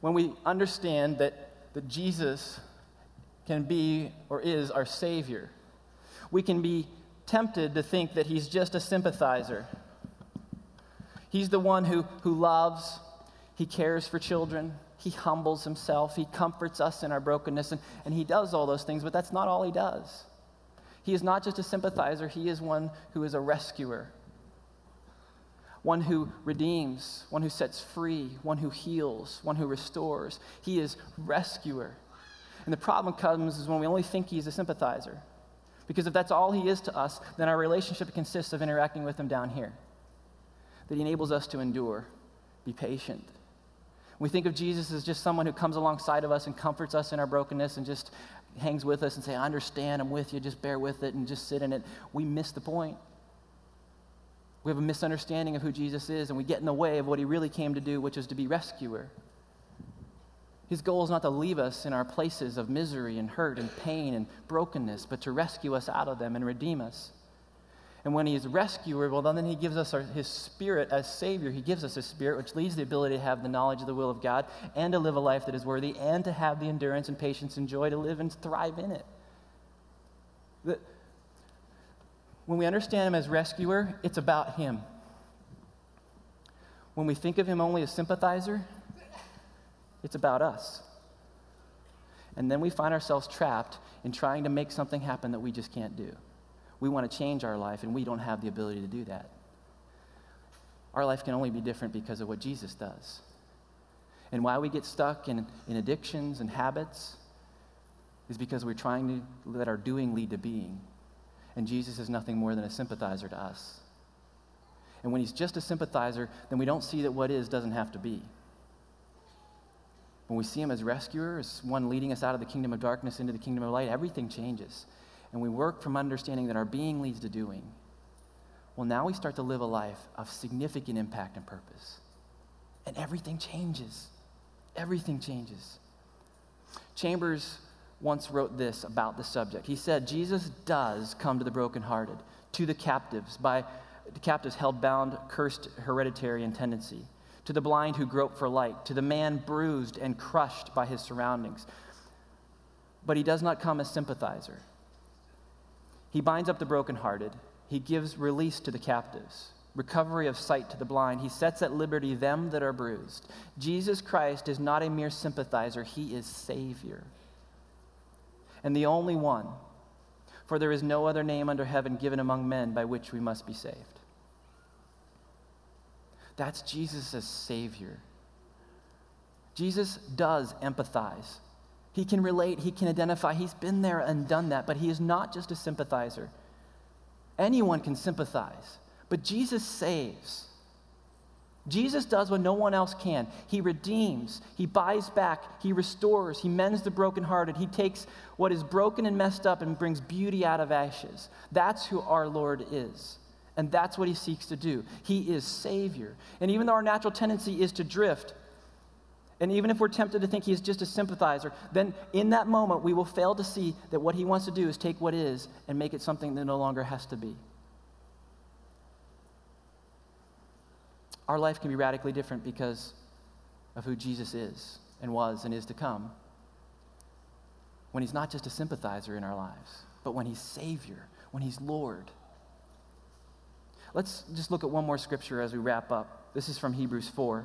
When we understand that, that Jesus can be or is our Savior, we can be tempted to think that He's just a sympathizer. He's the one who, who loves, He cares for children, He humbles Himself, He comforts us in our brokenness, and, and He does all those things, but that's not all He does. He is not just a sympathizer, He is one who is a rescuer one who redeems, one who sets free, one who heals, one who restores. He is rescuer. And the problem comes is when we only think he's a sympathizer. Because if that's all he is to us, then our relationship consists of interacting with him down here. That he enables us to endure, be patient. We think of Jesus as just someone who comes alongside of us and comforts us in our brokenness and just hangs with us and say, I understand, I'm with you, just bear with it and just sit in it. We miss the point. We have a misunderstanding of who Jesus is, and we get in the way of what he really came to do, which is to be rescuer. His goal is not to leave us in our places of misery and hurt and pain and brokenness, but to rescue us out of them and redeem us. And when he is rescuer, well, then he gives us our, his spirit as Savior. He gives us his spirit, which leads the ability to have the knowledge of the will of God and to live a life that is worthy and to have the endurance and patience and joy to live and thrive in it. The, when we understand him as rescuer, it's about him. When we think of him only as sympathizer, it's about us. And then we find ourselves trapped in trying to make something happen that we just can't do we want to change our life, and we don't have the ability to do that. Our life can only be different because of what Jesus does. And why we get stuck in, in addictions and habits is because we're trying to let our doing lead to being. And Jesus is nothing more than a sympathizer to us. And when he's just a sympathizer, then we don't see that what is doesn't have to be. When we see him as rescuer, as one leading us out of the kingdom of darkness into the kingdom of light, everything changes and we work from understanding that our being leads to doing, well, now we start to live a life of significant impact and purpose. And everything changes. Everything changes. Chambers once wrote this about the subject. He said, Jesus does come to the brokenhearted, to the captives, by the captives held bound, cursed hereditary and tendency, to the blind who grope for light, to the man bruised and crushed by his surroundings. But he does not come as sympathizer. He binds up the brokenhearted. He gives release to the captives, recovery of sight to the blind. He sets at liberty them that are bruised. Jesus Christ is not a mere sympathizer, he is Savior. And the only one, for there is no other name under heaven given among men by which we must be saved. That's Jesus as Savior. Jesus does empathize he can relate, he can identify. He's been there and done that, but he is not just a sympathizer. Anyone can sympathize, but Jesus saves. Jesus does what no one else can. He redeems, he buys back, he restores, he mends the brokenhearted. He takes what is broken and messed up and brings beauty out of ashes. That's who our Lord is. And that's what he seeks to do. He is Savior. And even though our natural tendency is to drift, and even if we're tempted to think he's just a sympathizer, then in that moment we will fail to see that what he wants to do is take what is and make it something that no longer has to be. Our life can be radically different because of who Jesus is and was and is to come. When he's not just a sympathizer in our lives, but when he's Savior, when he's Lord. Let's just look at one more scripture as we wrap up. This is from Hebrews 4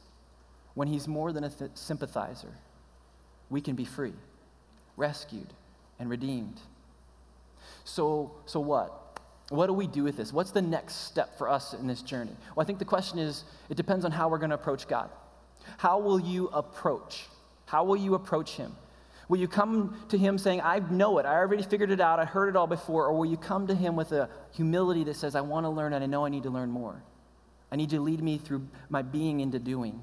when he's more than a th- sympathizer, we can be free, rescued, and redeemed. So, so what? What do we do with this? What's the next step for us in this journey? Well, I think the question is it depends on how we're going to approach God. How will you approach? How will you approach Him? Will you come to Him saying, I know it, I already figured it out, I heard it all before? Or will you come to Him with a humility that says, I want to learn and I know I need to learn more? I need you to lead me through my being into doing.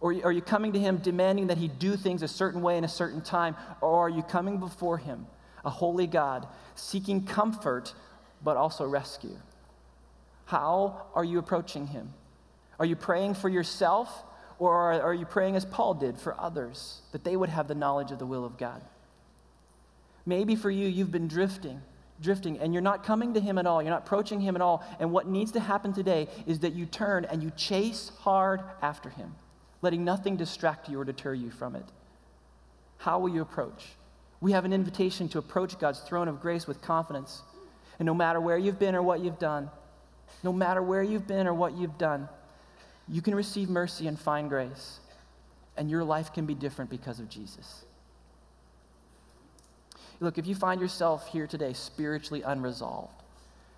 Or are you coming to Him demanding that He do things a certain way in a certain time? Or are you coming before Him, a holy God, seeking comfort but also rescue? How are you approaching Him? Are you praying for yourself? Or are you praying as Paul did for others, that they would have the knowledge of the will of God? Maybe for you, you've been drifting, drifting, and you're not coming to Him at all. You're not approaching Him at all. And what needs to happen today is that you turn and you chase hard after Him letting nothing distract you or deter you from it. How will you approach? We have an invitation to approach God's throne of grace with confidence. And no matter where you've been or what you've done, no matter where you've been or what you've done, you can receive mercy and find grace. And your life can be different because of Jesus. Look, if you find yourself here today spiritually unresolved,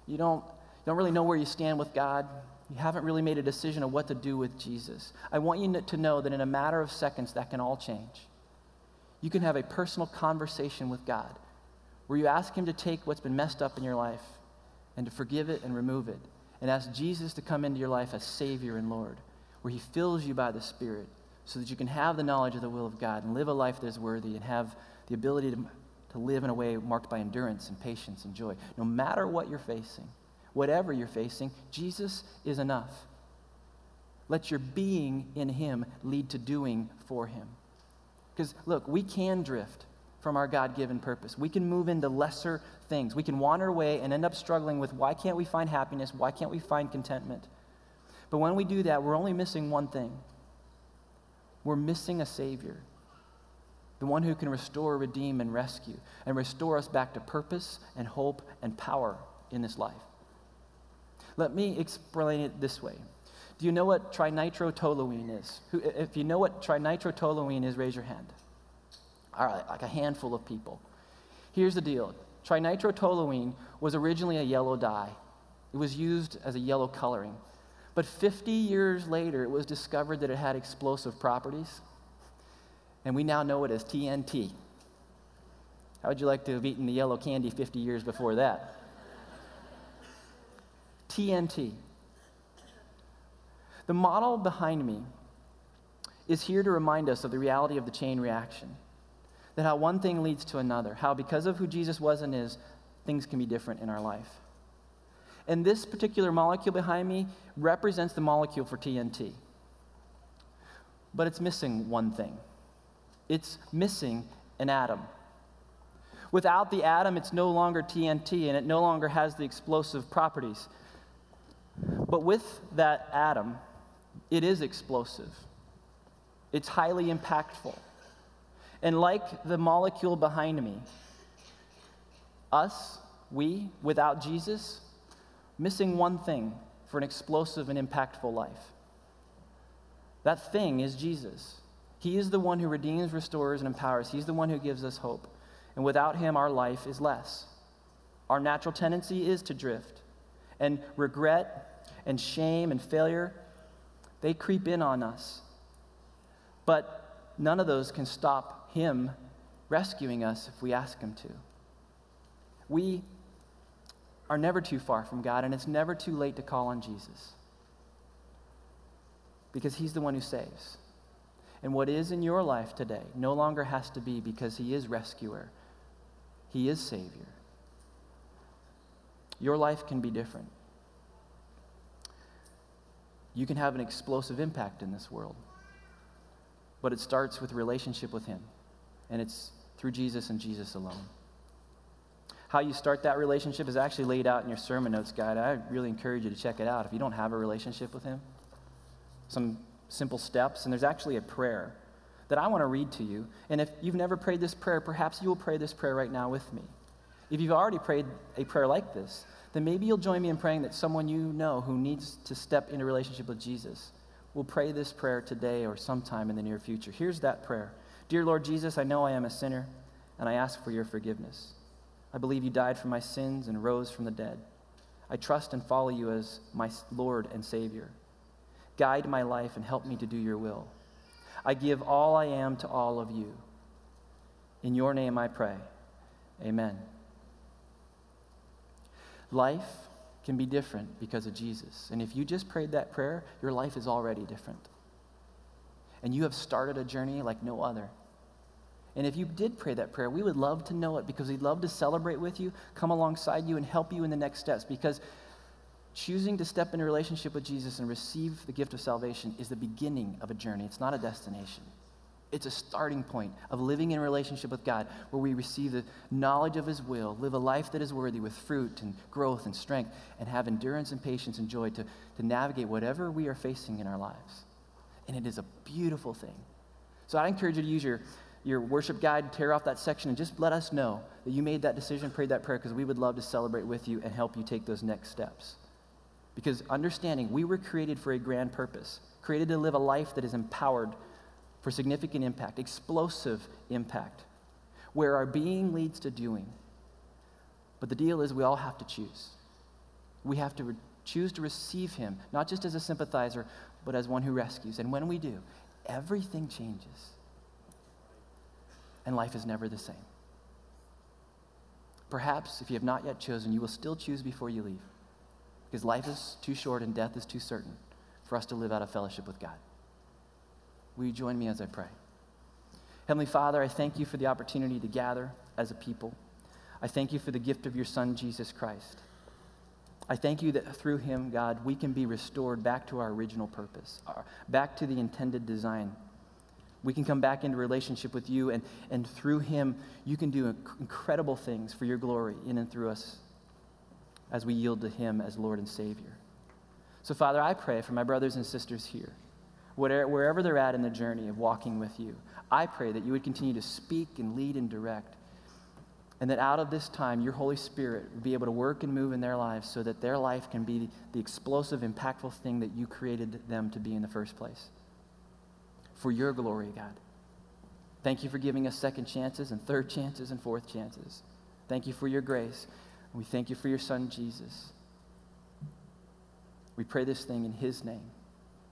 you don't, you don't really know where you stand with God, you haven't really made a decision of what to do with Jesus. I want you to know that in a matter of seconds, that can all change. You can have a personal conversation with God where you ask Him to take what's been messed up in your life and to forgive it and remove it, and ask Jesus to come into your life as Savior and Lord, where He fills you by the Spirit so that you can have the knowledge of the will of God and live a life that is worthy and have the ability to, to live in a way marked by endurance and patience and joy. No matter what you're facing, whatever you're facing, Jesus is enough. Let your being in Him lead to doing for Him. Because, look, we can drift from our God given purpose. We can move into lesser things. We can wander away and end up struggling with why can't we find happiness? Why can't we find contentment? But when we do that, we're only missing one thing we're missing a Savior, the one who can restore, redeem, and rescue, and restore us back to purpose and hope and power in this life. Let me explain it this way. Do you know what trinitrotoluene is? If you know what trinitrotoluene is, raise your hand. All right, like a handful of people. Here's the deal trinitrotoluene was originally a yellow dye, it was used as a yellow coloring. But 50 years later, it was discovered that it had explosive properties. And we now know it as TNT. How would you like to have eaten the yellow candy 50 years before that? TNT. The model behind me is here to remind us of the reality of the chain reaction. That how one thing leads to another, how because of who Jesus was and is, things can be different in our life. And this particular molecule behind me represents the molecule for TNT. But it's missing one thing it's missing an atom. Without the atom, it's no longer TNT and it no longer has the explosive properties. But with that atom, it is explosive, it's highly impactful. And like the molecule behind me, us, we, without Jesus, missing one thing for an explosive and impactful life. That thing is Jesus. He is the one who redeems, restores, and empowers. He's the one who gives us hope. And without him, our life is less. Our natural tendency is to drift. And regret and shame and failure, they creep in on us. But none of those can stop him rescuing us if we ask him to. We are never too far from God, and it's never too late to call on Jesus because He's the one who saves. And what is in your life today no longer has to be because He is rescuer, He is Savior. Your life can be different. You can have an explosive impact in this world, but it starts with relationship with Him, and it's through Jesus and Jesus alone. How you start that relationship is actually laid out in your sermon notes guide. I really encourage you to check it out if you don't have a relationship with Him. Some simple steps, and there's actually a prayer that I want to read to you. And if you've never prayed this prayer, perhaps you will pray this prayer right now with me. If you've already prayed a prayer like this, then maybe you'll join me in praying that someone you know who needs to step into relationship with Jesus will pray this prayer today or sometime in the near future. Here's that prayer Dear Lord Jesus, I know I am a sinner, and I ask for your forgiveness. I believe you died for my sins and rose from the dead. I trust and follow you as my Lord and Savior. Guide my life and help me to do your will. I give all I am to all of you. In your name I pray. Amen. Life can be different because of Jesus. And if you just prayed that prayer, your life is already different. And you have started a journey like no other. And if you did pray that prayer, we would love to know it because we'd love to celebrate with you, come alongside you, and help you in the next steps. Because choosing to step into a relationship with Jesus and receive the gift of salvation is the beginning of a journey, it's not a destination. It's a starting point of living in relationship with God where we receive the knowledge of His will, live a life that is worthy with fruit and growth and strength, and have endurance and patience and joy to, to navigate whatever we are facing in our lives. And it is a beautiful thing. So I encourage you to use your your worship guide, tear off that section, and just let us know that you made that decision, prayed that prayer, because we would love to celebrate with you and help you take those next steps. Because understanding we were created for a grand purpose, created to live a life that is empowered for significant impact, explosive impact, where our being leads to doing. But the deal is we all have to choose. We have to re- choose to receive Him, not just as a sympathizer, but as one who rescues. And when we do, everything changes and life is never the same. Perhaps if you have not yet chosen, you will still choose before you leave. because life is too short and death is too certain for us to live out of fellowship with God. Will you join me as I pray? Heavenly Father, I thank you for the opportunity to gather as a people. I thank you for the gift of your Son, Jesus Christ. I thank you that through him, God, we can be restored back to our original purpose, our, back to the intended design. We can come back into relationship with you, and, and through him, you can do incredible things for your glory in and through us as we yield to him as Lord and Savior. So, Father, I pray for my brothers and sisters here, whatever, wherever they're at in the journey of walking with you. I pray that you would continue to speak and lead and direct and that out of this time, your Holy Spirit would be able to work and move in their lives so that their life can be the explosive, impactful thing that you created them to be in the first place. For your glory, God. Thank you for giving us second chances and third chances and fourth chances. Thank you for your grace. We thank you for your Son, Jesus. We pray this thing in his name.